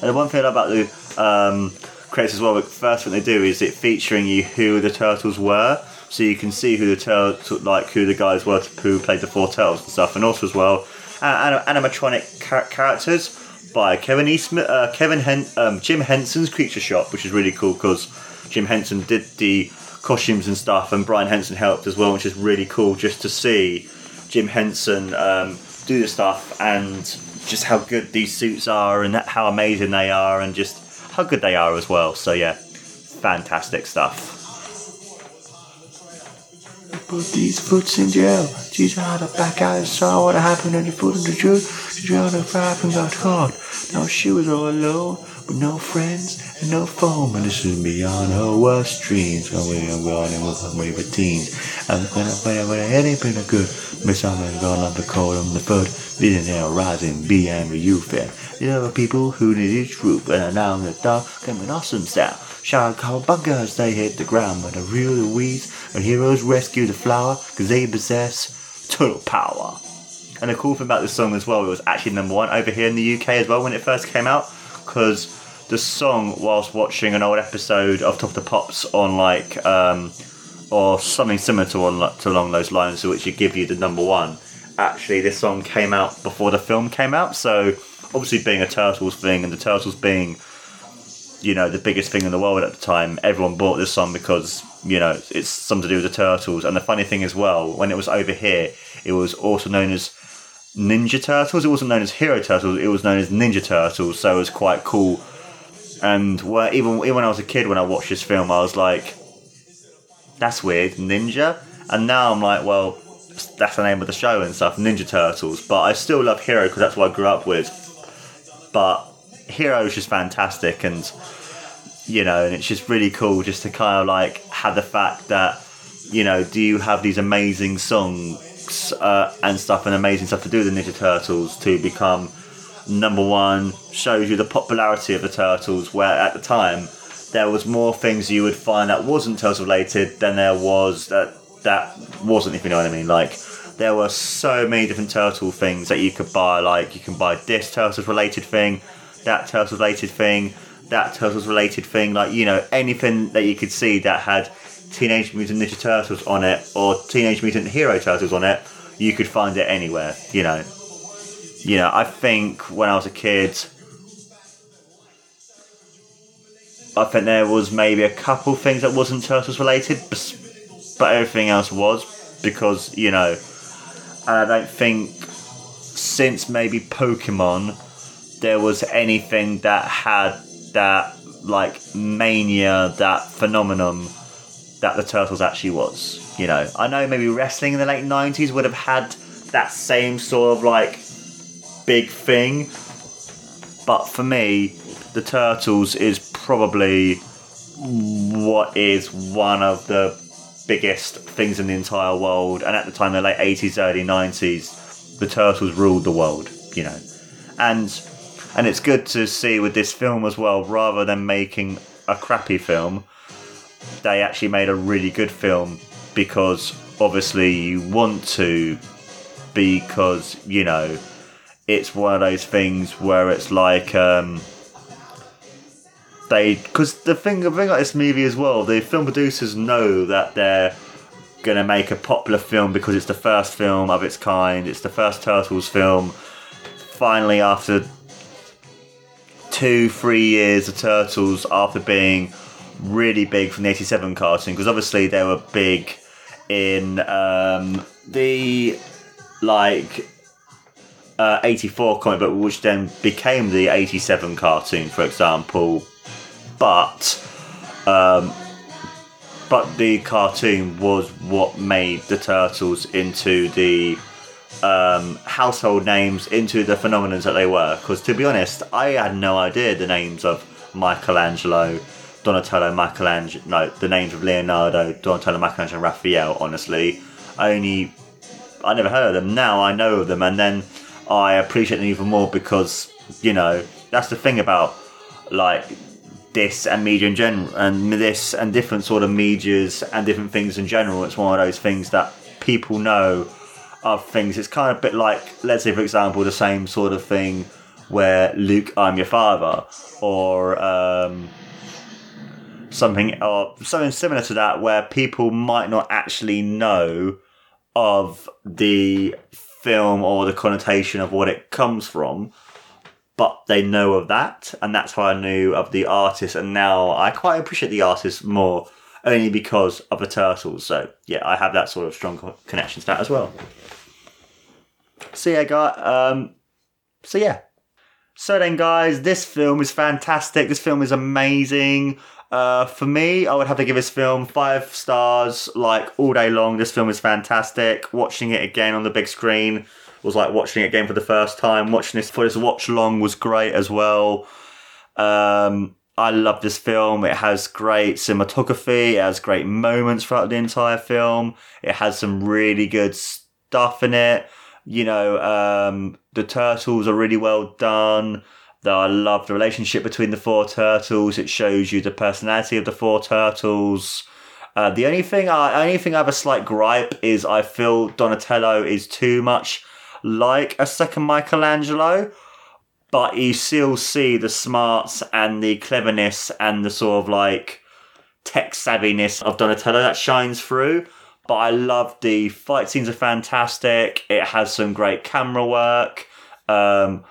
And the one thing about the um, credits as well, the first thing they do is it featuring you who the turtles were, so you can see who the turtle, like who the guys were who played the four turtles and stuff, and also as well uh, anim- animatronic char- characters by Kevin Eastman, uh, Kevin Hen- um, Jim Henson's Creature Shop, which is really cool because Jim Henson did the costumes and stuff, and Brian Henson helped as well, which is really cool just to see Jim Henson um, do the stuff and just how good these suits are and how amazing they are and just how good they are as well. So yeah, fantastic stuff. Put these foots in jail. You how to back out and saw what happened and you put in the jail. You how to rap and got caught. Now she was all alone with no friends and no phone. And this is beyond her worst dreams. We are going in with her with teens. I'm gonna play with anything good. Miss I'm gone on the cold on the foot. Millionaire rising, be angry, you fair. The other people who need each truth and are now in the dark coming awesome style. Shout cowabunga as they hit the ground, but the real Louise and heroes rescue the flower because they possess total power. And the cool thing about this song as well, it was actually number one over here in the UK as well when it first came out, because the song, whilst watching an old episode of Top of the Pops on like, um, or something similar to, on, to along those lines, which would give you the number one, actually this song came out before the film came out. So obviously being a Turtles thing and the Turtles being you know the biggest thing in the world at the time everyone bought this song because you know it's something to do with the turtles. And the funny thing as well when it was over here it was also known as ninja turtles. It wasn't known as hero turtles. It was known as ninja turtles. So it was quite cool. And where, even even when i was a kid when i watched this film i was like that's weird ninja. And now i'm like well that's the name of the show and stuff ninja turtles. But i still love hero because that's what i grew up with but hero is just fantastic and you know and it's just really cool just to kind of like have the fact that you know do you have these amazing songs uh, and stuff and amazing stuff to do with the ninja turtles to become number one shows you the popularity of the turtles where at the time there was more things you would find that wasn't turtles related than there was that that wasn't if you know what i mean like there were so many different turtle things that you could buy like you can buy this turtles related thing that turtles related thing that turtles related thing like you know anything that you could see that had teenage mutant ninja turtles on it or teenage mutant hero turtles on it you could find it anywhere you know you know i think when i was a kid I think there was maybe a couple things that wasn't Turtles related, but everything else was because you know. And I don't think since maybe Pokemon there was anything that had that like mania, that phenomenon that the Turtles actually was. You know, I know maybe wrestling in the late '90s would have had that same sort of like big thing, but for me, the Turtles is probably what is one of the biggest things in the entire world. And at the time, the late 80s, early 90s, the Turtles ruled the world, you know. And and it's good to see with this film as well, rather than making a crappy film, they actually made a really good film because obviously you want to because you know it's one of those things where it's like um they because the thing the thing like this movie as well the film producers know that they're gonna make a popular film because it's the first film of its kind it's the first turtles film. Finally after two three years of turtles after being really big from the 87 cartoon because obviously they were big in um, the like uh, 84 comic book which then became the 87 cartoon for example but um, but the cartoon was what made the turtles into the um, household names into the phenomenons that they were. Because to be honest i had no idea the names of michelangelo donatello michelangelo no the names of leonardo donatello michelangelo raphael honestly. I only i never heard of them. Now i know of them and then i appreciate them even more because you know that's the thing about like this and media in general and this and different sort of medias and different things in general it's one of those things that people know of things. It's kind of a bit like let's say for example the same sort of thing where luke i'm your father or um, something or something similar to that where people might not actually know of the film or the connotation of what it comes from but they know of that, and that's how I knew of the artist. And now I quite appreciate the artist more, only because of the turtles. So yeah, I have that sort of strong connection to that as well. So yeah, guy. Um, so yeah. So then, guys, this film is fantastic. This film is amazing. Uh, for me, I would have to give this film five stars, like all day long. This film is fantastic. Watching it again on the big screen was like watching it again for the first time. Watching this for this watch long was great as well. Um, I love this film. It has great cinematography. It has great moments throughout the entire film. It has some really good stuff in it. You know, um, the turtles are really well done. Though I love the relationship between the four turtles. It shows you the personality of the four turtles. Uh, the only thing I only thing I have a slight gripe is I feel Donatello is too much like a second Michelangelo, but you still see the smarts and the cleverness and the sort of like tech savviness of Donatello that shines through. But I love the fight scenes are fantastic. It has some great camera work. Um,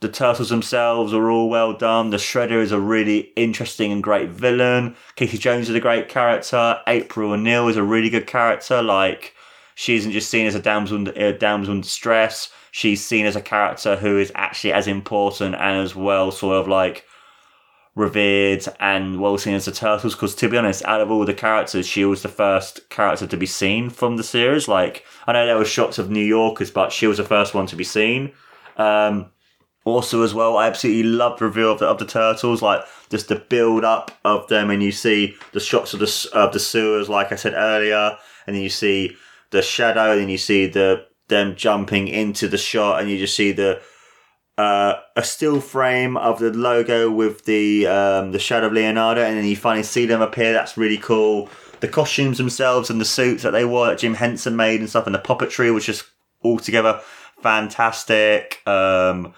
the turtles themselves are all well done. The Shredder is a really interesting and great villain. Casey Jones is a great character. April O'Neil is a really good character. Like she isn't just seen as a damsel, a damsel in distress. She's seen as a character who is actually as important and as well sort of like revered and well seen as the Turtles. Because to be honest, out of all the characters, she was the first character to be seen from the series. Like I know there were shots of New Yorkers, but she was the first one to be seen. Um, also, as well, I absolutely love the reveal of the, of the turtles, like just the build up of them, and you see the shots of the of the sewers, like I said earlier, and then you see the shadow, and you see the them jumping into the shot, and you just see the uh, a still frame of the logo with the um, the shadow of Leonardo, and then you finally see them appear. That's really cool. The costumes themselves and the suits that they wore that Jim Henson made and stuff, and the puppetry was just altogether fantastic. Um,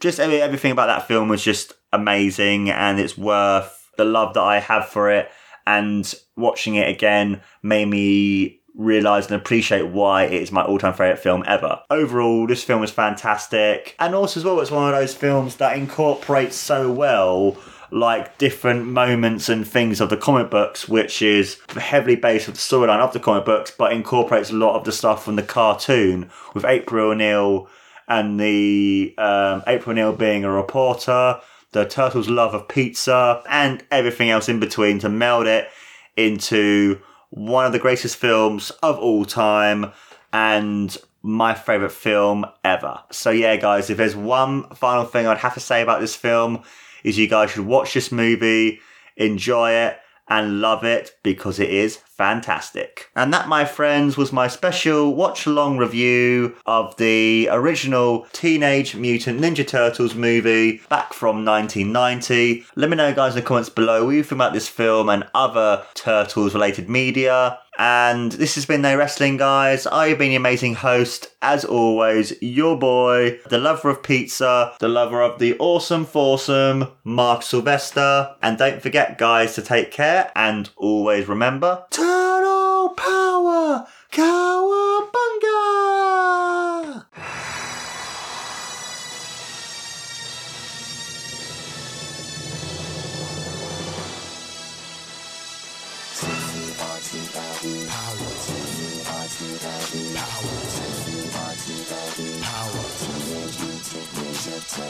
just every, everything about that film was just amazing, and it's worth the love that I have for it. And watching it again made me realize and appreciate why it is my all-time favorite film ever. Overall, this film is fantastic, and also as well, it's one of those films that incorporates so well like different moments and things of the comic books, which is heavily based on the storyline of the comic books, but incorporates a lot of the stuff from the cartoon with April O'Neil and the um, April O'Neil being a reporter, the Turtles' love of pizza, and everything else in between to meld it into one of the greatest films of all time and my favorite film ever. So yeah, guys, if there's one final thing I'd have to say about this film is you guys should watch this movie, enjoy it, and love it because it is fantastic. And that, my friends, was my special watch along review of the original Teenage Mutant Ninja Turtles movie back from 1990. Let me know, guys, in the comments below what you think about this film and other Turtles related media. And this has been No Wrestling, guys. I've been your amazing host, as always, your boy, the lover of pizza, the lover of the awesome foursome, Mark Sylvester. And don't forget, guys, to take care and always remember Turtle Power! Cowabunga!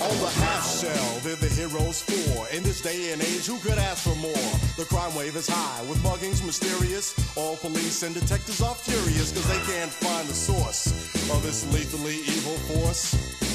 On the half shell, they're the heroes for. In this day and age, who could ask for more? The crime wave is high, with muggings mysterious. All police and detectives are furious, cause they can't find the source of this lethally evil force.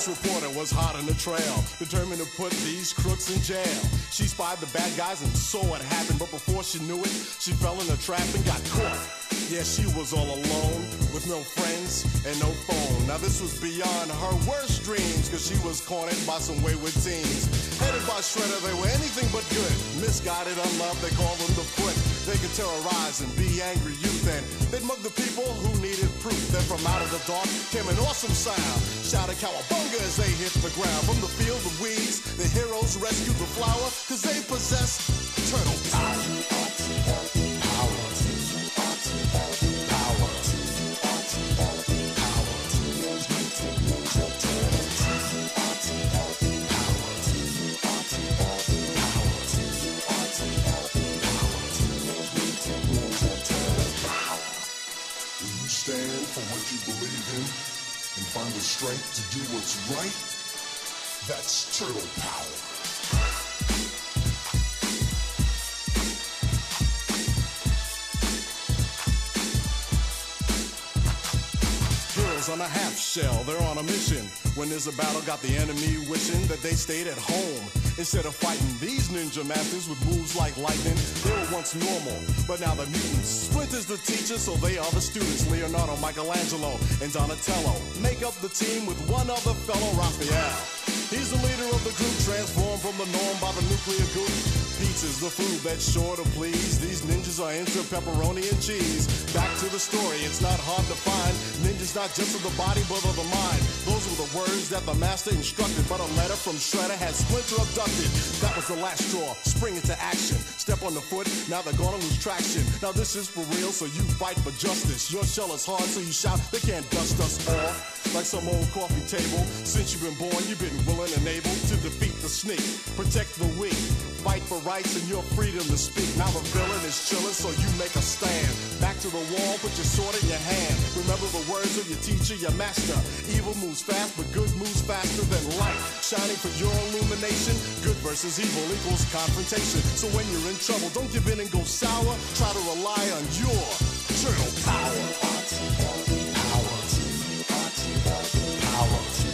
Ace reporter was hot on the trail, determined to put these crooks in jail. She spied the bad guys and saw what happened, but before she knew it, she fell in a trap and got caught. Yeah, she was all alone, with no friends and no phone. Now this was beyond her worst dreams, cause she was cornered by some wayward teens. Headed by Shredder, they were anything but good. Misguided, unloved, they call them the foot. They could terrorize and be angry youth, and they'd mug the people who needed proof. Then from out of the dark came an awesome sound. Shouted cowabunga as they hit the ground. From the field of weeds, the heroes rescued the flower, cause they possessed turtle and find the strength to do what's right, that's turtle power. On a half shell, they're on a mission. When there's a battle, got the enemy wishing that they stayed at home. Instead of fighting these ninja masters with moves like lightning, they were once normal, but now they're mutants. Splinter's the teacher, so they are the students. Leonardo, Michelangelo, and Donatello make up the team with one other fellow, Raphael. He's the leader of the group, transformed from the norm by the nuclear goop. Pizza's the food that's sure to please. These ninjas are into pepperoni and cheese. Back to the story, it's not hard to find. Ninjas not just of the body, but of the mind. Those were the words that the master instructed. But a letter from Shredder had Splinter abducted. That was the last straw. Spring into action. Step on the foot, now they're gonna lose traction. Now this is for real, so you fight for justice. Your shell is hard, so you shout, they can't dust us off. Like some old coffee table. Since you've been born, you've been willing and able to defeat the snake. Protect the weak. Fight for rights and your freedom to speak. Now the villain is chilling, so you make a stand. Back to the wall, put your sword in your hand. Remember the words of your teacher, your master. Evil moves fast, but good moves faster than light. Shining for your illumination. Good versus evil equals confrontation. So when you're in trouble, don't give in and go sour. Try to rely on your turtle power. Power.